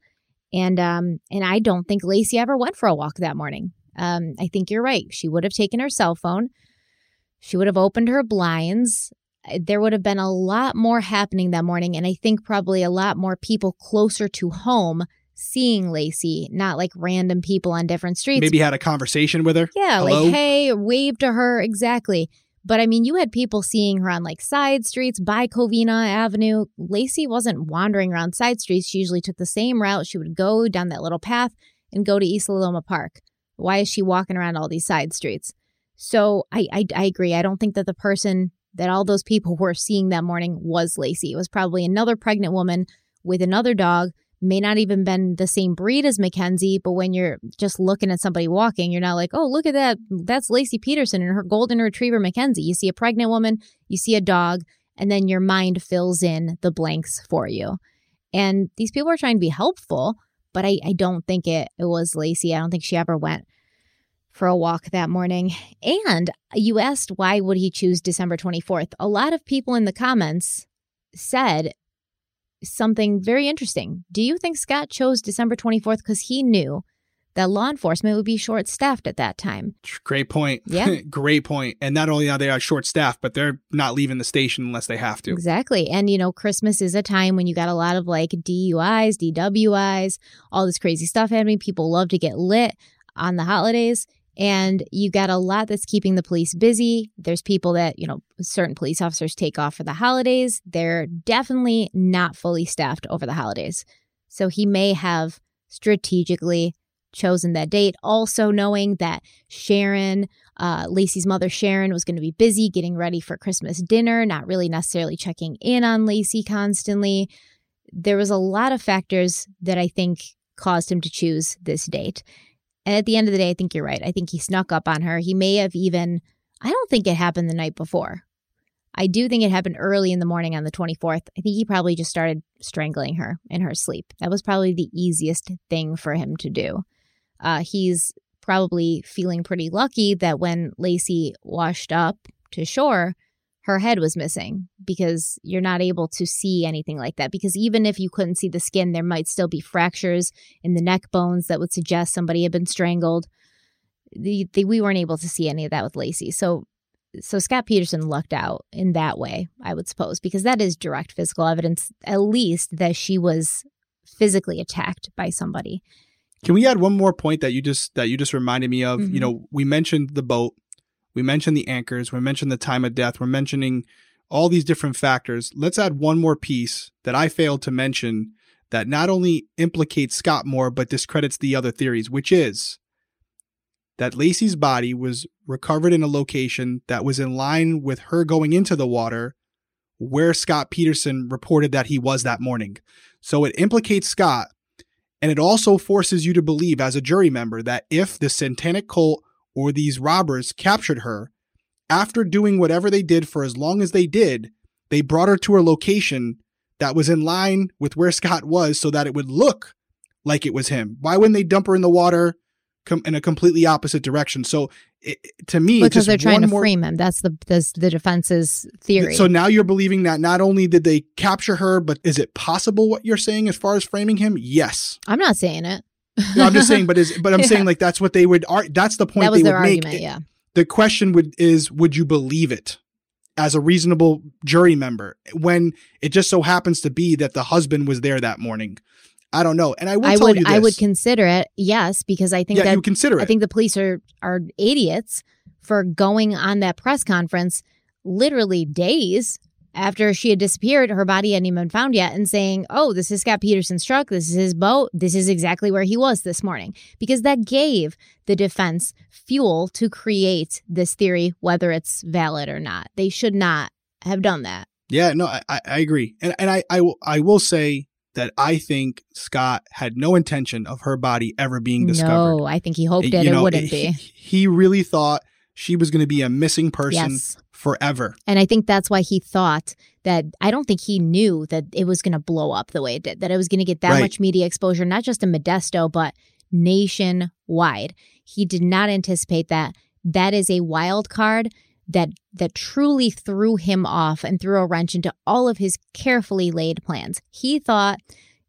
And um, and I don't think Laci ever went for a walk that morning. Um, I think you're right. She would have taken her cell phone. She would have opened her blinds. There would have been a lot more happening that morning, and I think probably a lot more people closer to home seeing Laci, not like random people on different streets. Maybe had a conversation with her. Yeah, Hello? like hey, wave to her exactly. But I mean, you had people seeing her on like side streets by Covena Avenue. Laci wasn't wandering around side streets. She usually took the same route. She would go down that little path and go to East Loma Park. Why is she walking around all these side streets? So I, I, I agree. I don't think that the person that all those people were seeing that morning was Laci. It was probably another pregnant woman with another dog may not even been the same breed as McKenzie, but when you're just looking at somebody walking, you're not like, oh, look at that. That's Laci Peterson and her golden retriever McKenzie. You see a pregnant woman, you see a dog, and then your mind fills in the blanks for you. And these people are trying to be helpful, but I, I don't think it, it was Laci. I don't think she ever went for a walk that morning. And you asked why would he choose December 24th? A lot of people in the comments said something very interesting. Do you think Scott chose December 24th because he knew that law enforcement would be short staffed at that time? Great point. Yeah. Great point. And not only are they uh, short staffed, but they're not leaving the station unless they have to. Exactly. And, you know, Christmas is a time when you got a lot of like DUIs, DWIs, all this crazy stuff happening. People love to get lit on the holidays and you got a lot that's keeping the police busy. There's people that, you know, certain police officers take off for the holidays. They're definitely not fully staffed over the holidays. So he may have strategically chosen that date, also knowing that Sharon, uh, Laci's mother, Sharon, was going to be busy getting ready for Christmas dinner, not really necessarily checking in on Laci constantly. There was a lot of factors that I think caused him to choose this date. And at the end of the day, I think you're right. I think he snuck up on her. He may have even, I don't think it happened the night before. I do think it happened early in the morning on the 24th. I think he probably just started strangling her in her sleep. That was probably the easiest thing for him to do. Uh, he's probably feeling pretty lucky that when Laci washed up to shore, her head was missing because you're not able to see anything like that. Because even if you couldn't see the skin, there might still be fractures in the neck bones that would suggest somebody had been strangled. The, the, we weren't able to see any of that with Laci. So, so Scott Peterson lucked out in that way, I would suppose, because that is direct physical evidence, at least that she was physically attacked by somebody. Can we add one more point that you just that you just reminded me of? Mm-hmm. You know, we mentioned the boat we mentioned the anchors. We mentioned the time of death. We're mentioning all these different factors. Let's add one more piece that I failed to mention that not only implicates Scott more, but discredits the other theories, which is that Laci's body was recovered in a location that was in line with her going into the water where Scott Peterson reported that he was that morning. So it implicates Scott. And it also forces you to believe as a jury member that if the satanic cult or these robbers captured her, after doing whatever they did for as long as they did, they brought her to a location that was in line with where Scott was so that it would look like it was him. Why wouldn't they dump her in the water com- in a completely opposite direction? So it, to me, because they're trying to more- frame him. That's the that's the defense's theory. So now you're believing that not only did they capture her, but is it possible what you're saying as far as framing him? Yes. I'm not saying it. No, I'm just saying, but is but I'm Yeah. saying like that's what they would. Ar- that's the point that they would make. Yeah. The question would is would you believe it as a reasonable jury member when it just so happens to be that the husband was there that morning? I don't know, and I I tell would. I would consider it. Yes, because I think yeah, that you consider it. I think the police are are idiots for going on that press conference literally days after she had disappeared, her body hadn't even been found yet, and saying, Oh, this is Scott Peterson's truck. This is his boat. This is exactly where he was this morning. Because that gave the defense fuel to create this theory, whether it's valid or not. They should not have done that. Yeah, no, I, I agree. And and I, I will I will say that I think Scott had no intention of her body ever being discovered. No, I think he hoped it, it know, wouldn't he, be. He really thought she was going to be a missing person Yes. Forever. And I think that's why he thought that I don't think he knew that it was going to blow up the way it did, that it was going to get that Right. much media exposure, not just in Modesto, but nationwide. He did not anticipate that. That is a wild card that that truly threw him off and threw a wrench into all of his carefully laid plans. He thought,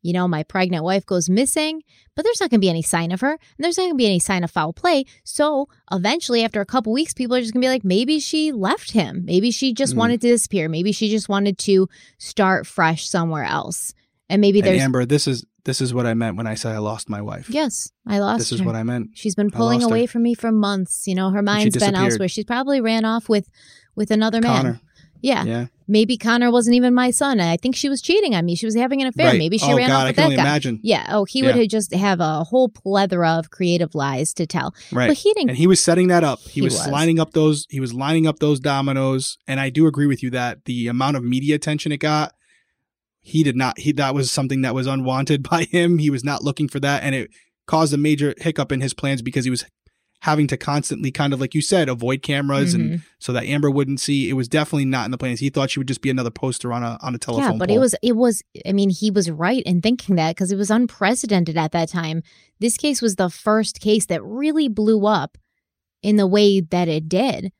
you know, my pregnant wife goes missing, but there's not going to be any sign of her, and there's not going to be any sign of foul play. So eventually, after a couple weeks, people are just going to be like, maybe she left him. Maybe she just Mm. wanted to disappear. Maybe she just wanted to start fresh somewhere else. And maybe And there's Amber, this is this is what I meant when I said I lost my wife. yes, I lost. This is what I meant. She's been pulling lost her. away from me for months. You know, her mind's been elsewhere. She's probably ran off with with another man. Yeah. Yeah. Maybe Conner wasn't even my son. I think she was cheating on me. She was having an affair. Right. Maybe she Oh, ran God, off I with can that only guy. imagine. Yeah. Oh, he would Yeah. have just have a whole plethora of creative lies to tell. Right. But he didn't. And he was setting that up. He, He was, was. lining up those he was lining up those dominoes. And I do agree with you that the amount of media attention it got, he did not he that was something that was unwanted by him. He was not looking for that. And it caused a major hiccup in his plans because he was having to constantly kind of like you said, avoid cameras Mhm. and so that Amber wouldn't see. It was definitely not in the plans. He thought she would just be another poster on a on a telephone. yeah, but pole. it was it was I mean, he was right in thinking that because it was unprecedented at that time. This case was the first case that really blew up in the way that it did.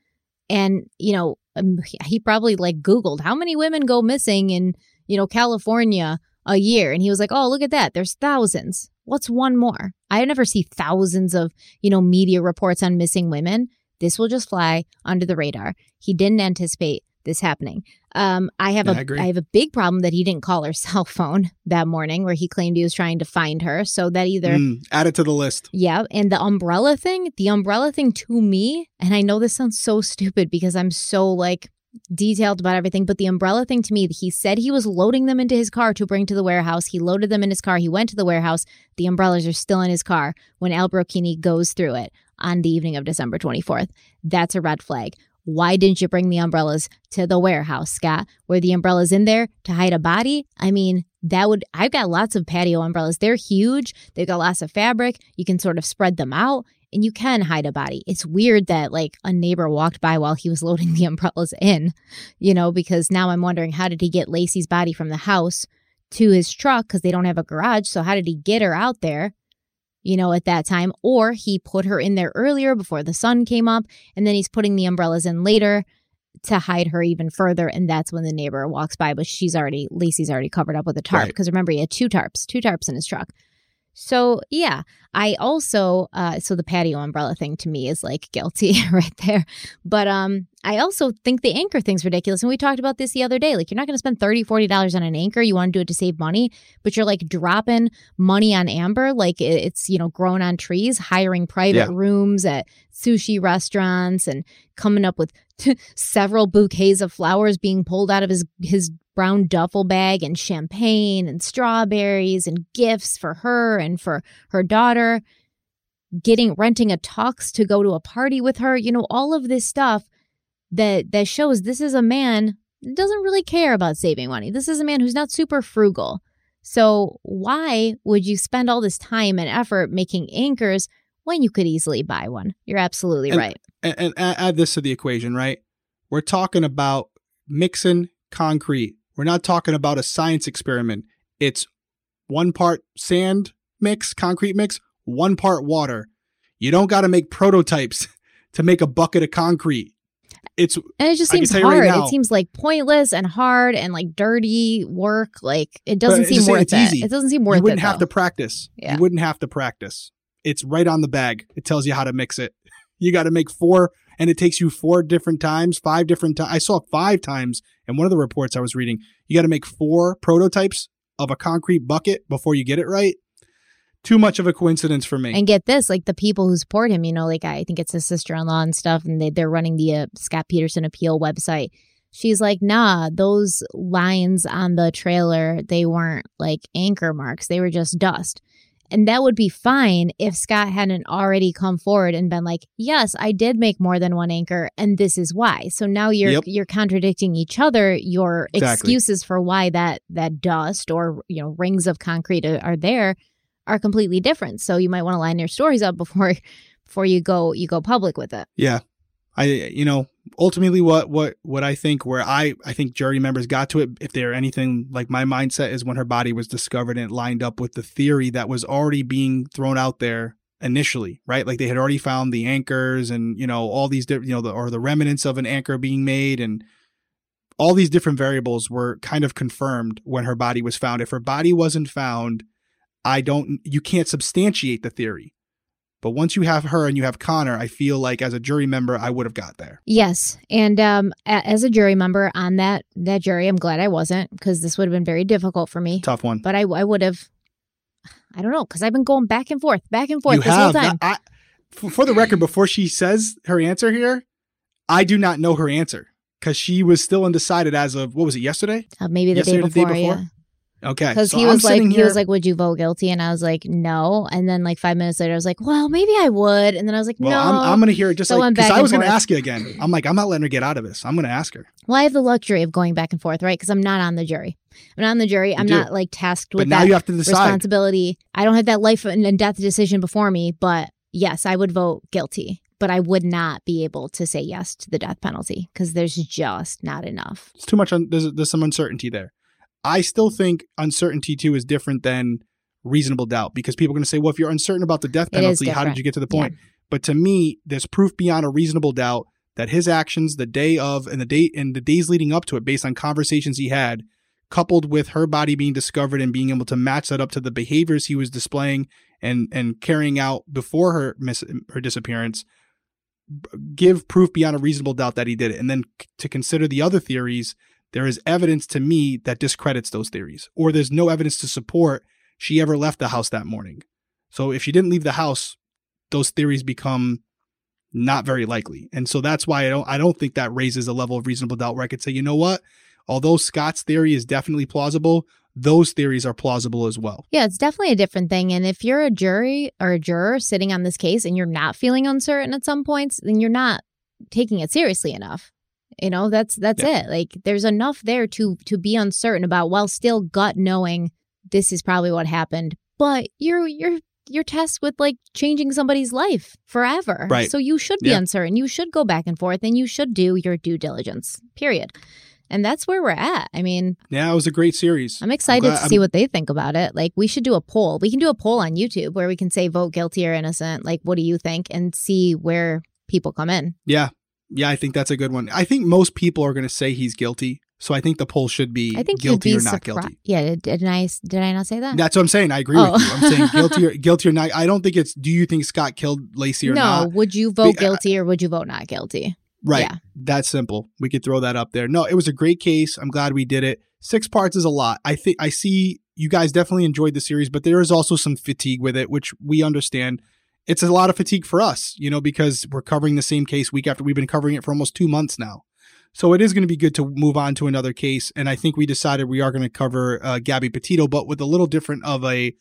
And, you know, um, he probably like Googled how many women go missing in, you know, California a year. And he was like, oh, look at that. There's thousands. What's one more? I never see thousands of, you know, media reports on missing women. This will just fly under the radar. He didn't anticipate this happening. Um, I have Yeah, a I have a big problem that he didn't call her cell phone that morning where he claimed he was trying to find her. So that either Mm, add it to the list. yeah, and the umbrella thing, the umbrella thing to me, and I know this sounds so stupid because I'm so like detailed about everything, but the umbrella thing to me, he said he was loading them into his car to bring to the warehouse. He loaded them in his car. He went to the warehouse. The umbrellas are still in his car when Al Brocchini goes through it on the evening of December 24th. That's a red flag. Why didn't you bring the umbrellas to the warehouse, Scott? Were the umbrellas in there to hide a body? I mean, that would, I've got lots of patio umbrellas. They're huge. They've got lots of fabric. You can sort of spread them out and you can hide a body. It's weird that like a neighbor walked by while he was loading the umbrellas in, you know, because now I'm wondering how did he get Laci's body from the house to his truck because they don't have a garage. So how did he get her out there? You know, at that time, or he put her in there earlier before the sun came up, and then he's putting the umbrellas in later to hide her even further. And that's when the neighbor walks by, but she's already, Laci's already covered up with a tarp. Right. Because remember, he had two tarps, two tarps in his truck. So yeah, I also uh so the patio umbrella thing to me is like guilty right there. But um I also think the anchor thing's ridiculous. And we talked about this the other day. Like you're not gonna spend 30 $40 on an anchor. You want to do it to save money, but you're like dropping money on Amber like it's, you know, grown on trees, hiring private Yeah. rooms at sushi restaurants and coming up with several bouquets of flowers being pulled out of his his brown duffel bag and champagne and strawberries and gifts for her and for her daughter getting renting a tux to go to a party with her you know all of this stuff that that shows this is a man that doesn't really care about saving money this is a man who's not super frugal so why would you spend all this time and effort making anchors when you could easily buy one you're absolutely And- right and, and add this to the equation, right? We're talking about mixing concrete. We're not talking about a science experiment. It's one part sand mix, concrete mix, one part water. You don't got to make prototypes to make a bucket of concrete. It's And it just seems you right hard. now- it seems like pointless and hard and like dirty work. Like it doesn't seem worth it's it. easy. It doesn't seem worth it. you wouldn't it. have though. to practice. Yeah. You wouldn't have to practice. It's right on the bag. It tells you how to mix it. You got to make four, and it takes you four different times, five different times. I saw five times in one of the reports I was reading. You got to make four prototypes of a concrete bucket before you get it right. Too much of a coincidence for me. And get this, like the people who support him, you know, like I think it's his sister in law and stuff, and they, they're running the uh, Scott Peterson appeal website. She's like, nah, those lines on the trailer, they weren't like anchor marks. They were just dust. And that would be fine if Scott hadn't already come forward and been like, "Yes, I did make more than one anchor and this is why." So now you're Yep. you're contradicting each other. Your Exactly. excuses for why that that dust or, you know, rings of concrete are are there are completely different. So you might want to line your stories up before before you go you go public with it. Yeah. I you know, ultimately what what what I think where I I think jury members got to it if they're anything like my mindset is when her body was discovered and it lined up with the theory that was already being thrown out there initially, right? Like they had already found the anchors and you know all these different you know the, or the remnants of an anchor being made and all these different variables were kind of confirmed when her body was found. If her body wasn't found, I don't you can't substantiate the theory. But once you have her and you have Conner, I feel like as a jury member, I would have got there. Yes, and um, a- as a jury member on that that jury, I'm glad I wasn't because this would have been very difficult for me. Tough one. But I I would have. I don't know because I've been going back and forth, back and forth you this have. whole time. I, for, the record, before she says her answer here, I do not know her answer because she was still undecided as of what was it yesterday? Uh, maybe the Yesterday day or the day before, before? yeah. Okay, Because so he I'm was like, sitting he here- was like, "Would you vote guilty?" And I was like, "No." And then like five minutes later, I was like, "Well, maybe I would." And then I was like, Well, "No." I'm, I'm going to hear it just So like I'm because I was going to ask you again. I'm like, I'm not letting her get out of this. I'm going to ask her. Well, I have the luxury of going back and forth, right? Because I'm not on the jury. I'm not on the jury. I'm do. not like tasked with But that you have to decide. responsibility. I don't have that life and and death decision before me, but yes, I would vote guilty. But I would not be able to say yes to the death penalty because there's just not enough. It's too much. Un- there's there's some uncertainty there. I still think uncertainty too is different than reasonable doubt because people are going to say, well, if you're uncertain about the death penalty, how did you get to the point? But to me, there's proof beyond a reasonable doubt that his actions the day of and the day and the days leading up to it, based on conversations he had, coupled with her body being discovered and being able to match that up to the behaviors he was displaying and and carrying out before her miss, her disappearance, give proof beyond a reasonable doubt that he did it. And then c- to consider the other theories, there is evidence to me that discredits those theories, or there's no evidence to support she ever left the house that morning. So if she didn't leave the house, those theories become not very likely. And so that's why I don't I don't think that raises a level of reasonable doubt where I could say, you know what? Although Scott's theory is definitely plausible, those theories are plausible as well. Yeah, it's definitely a different thing. And if you're a jury or a juror sitting on this case and you're not feeling uncertain at some points, then you're not taking it seriously enough. You know, that's that's Yeah. it. Like there's enough there to to be uncertain about while still gut knowing this is probably what happened. But you're you're you're tasked with like changing somebody's life forever. Right. So you should be Yeah. uncertain. You should go back and forth and you should do your due diligence. Period. And that's where we're at. I mean, Yeah, it was a great series. I'm excited glad- to I'm- see what they think about it. Like, we should do a poll. We can do a poll on YouTube where we can say vote guilty or innocent. Like, what do you think? And see where people come in. Yeah. Yeah, I think that's a good one. I think most people are going to say he's guilty. So I think the poll should be I think guilty you'd or be not surprised. guilty. Yeah, did, I? Did I not say that? That's what I'm saying. I agree Oh. with you. I'm saying guilty or guilty or not. I don't think it's do you think Scott killed Laci or no. not? Would you vote Be- uh, guilty or would you vote not guilty? Right. Yeah. That's simple. We could throw that up there. No, it was a great case. I'm glad we did it. Six parts is a lot. I think I see you guys definitely enjoyed the series, but there is also some fatigue with it, which we understand. It's a lot of fatigue for us, you know, because we're covering the same case week after we've been covering it for almost two months now. So it is going to be good to move on to another case. And I think we decided we are going to cover uh, Gabby Petito, but with a little different of a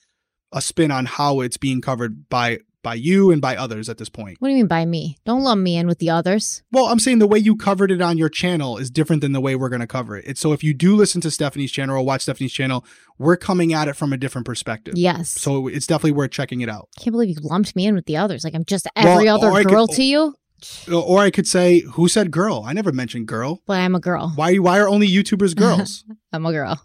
a spin on how it's being covered by by you and by others at this point. What do you mean by me? Don't lump me in with the others. Well, I'm saying the way you covered it on your channel is different than the way we're going to cover it. It's, so if you do listen to Stephanie's channel or watch Stephanie's channel, we're coming at it from a different perspective. Yes. So it's definitely worth checking it out. Can't believe you lumped me in with the others. Like I'm just every Well, other girl could- to you, Or I could say, who said girl? I never mentioned girl. but I'm a girl. Why? Why are only YouTubers girls? I'm a girl.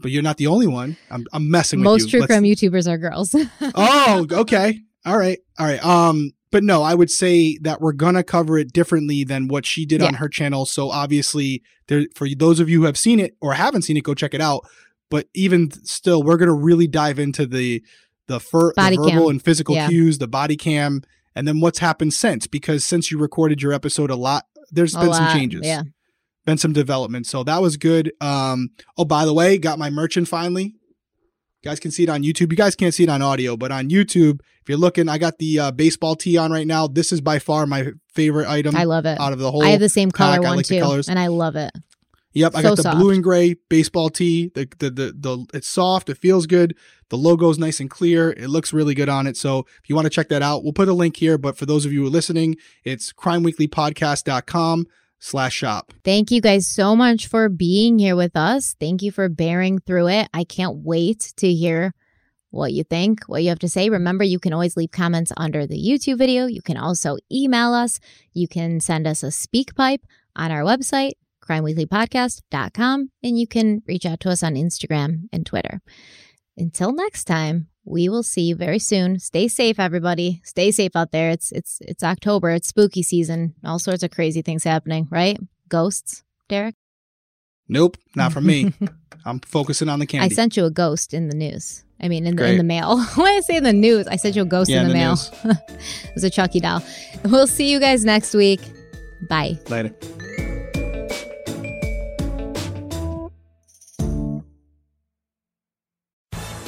But you're not the only one. I'm, I'm messing with you. Most true crime YouTubers are girls. oh, okay. All right. All right. Um, but no, I would say that we're gonna cover it differently than what she did on her channel. So obviously, there for those of you who have seen it or haven't seen it, go check it out. But even still, we're gonna really dive into the the, fir- the verbal cam. and physical Yeah. cues, the body cam, and then what's happened since. Because since you recorded your episode a lot, there's A been some changes. yeah. Been some development. So that was good. Um, oh, by the way, got my merchant finally. You guys can see it on YouTube. You guys can't see it on audio, but on YouTube, if you're looking, I got the uh, baseball tee on right now. This is by far my favorite item. I love it. Out of the whole, I have the same color pack. I one like the too, colors. and I love it. Yep, I So got the soft. blue and gray baseball tee. The, the the the it's soft, it feels good. The logo's nice and clear. It looks really good on it. So if you want to check that out, we'll put a link here. But for those of you who are listening, it's crimeweeklypodcast.com slash shop. Thank you guys so much for being here with us. Thank you for bearing through it. I can't wait to hear what you think, what you have to say. Remember, you can always leave comments under the YouTube video. You can also email us. You can send us a SpeakPipe on our website, crimeweeklypodcast.com, and you can reach out to us on Instagram and Twitter. Until next time, we will see you very soon. Stay safe, everybody. Stay safe out there. It's it's it's October. It's spooky season. All sorts of crazy things happening, right? Ghosts, Derek. Nope, not for me. I'm focusing on the candy. I sent you a ghost in the news. I mean, in the in the mail. when I say in the news, I sent you a ghost Yeah, in the, in the mail. it was a Chucky doll. We'll see you guys next week. Bye. Later.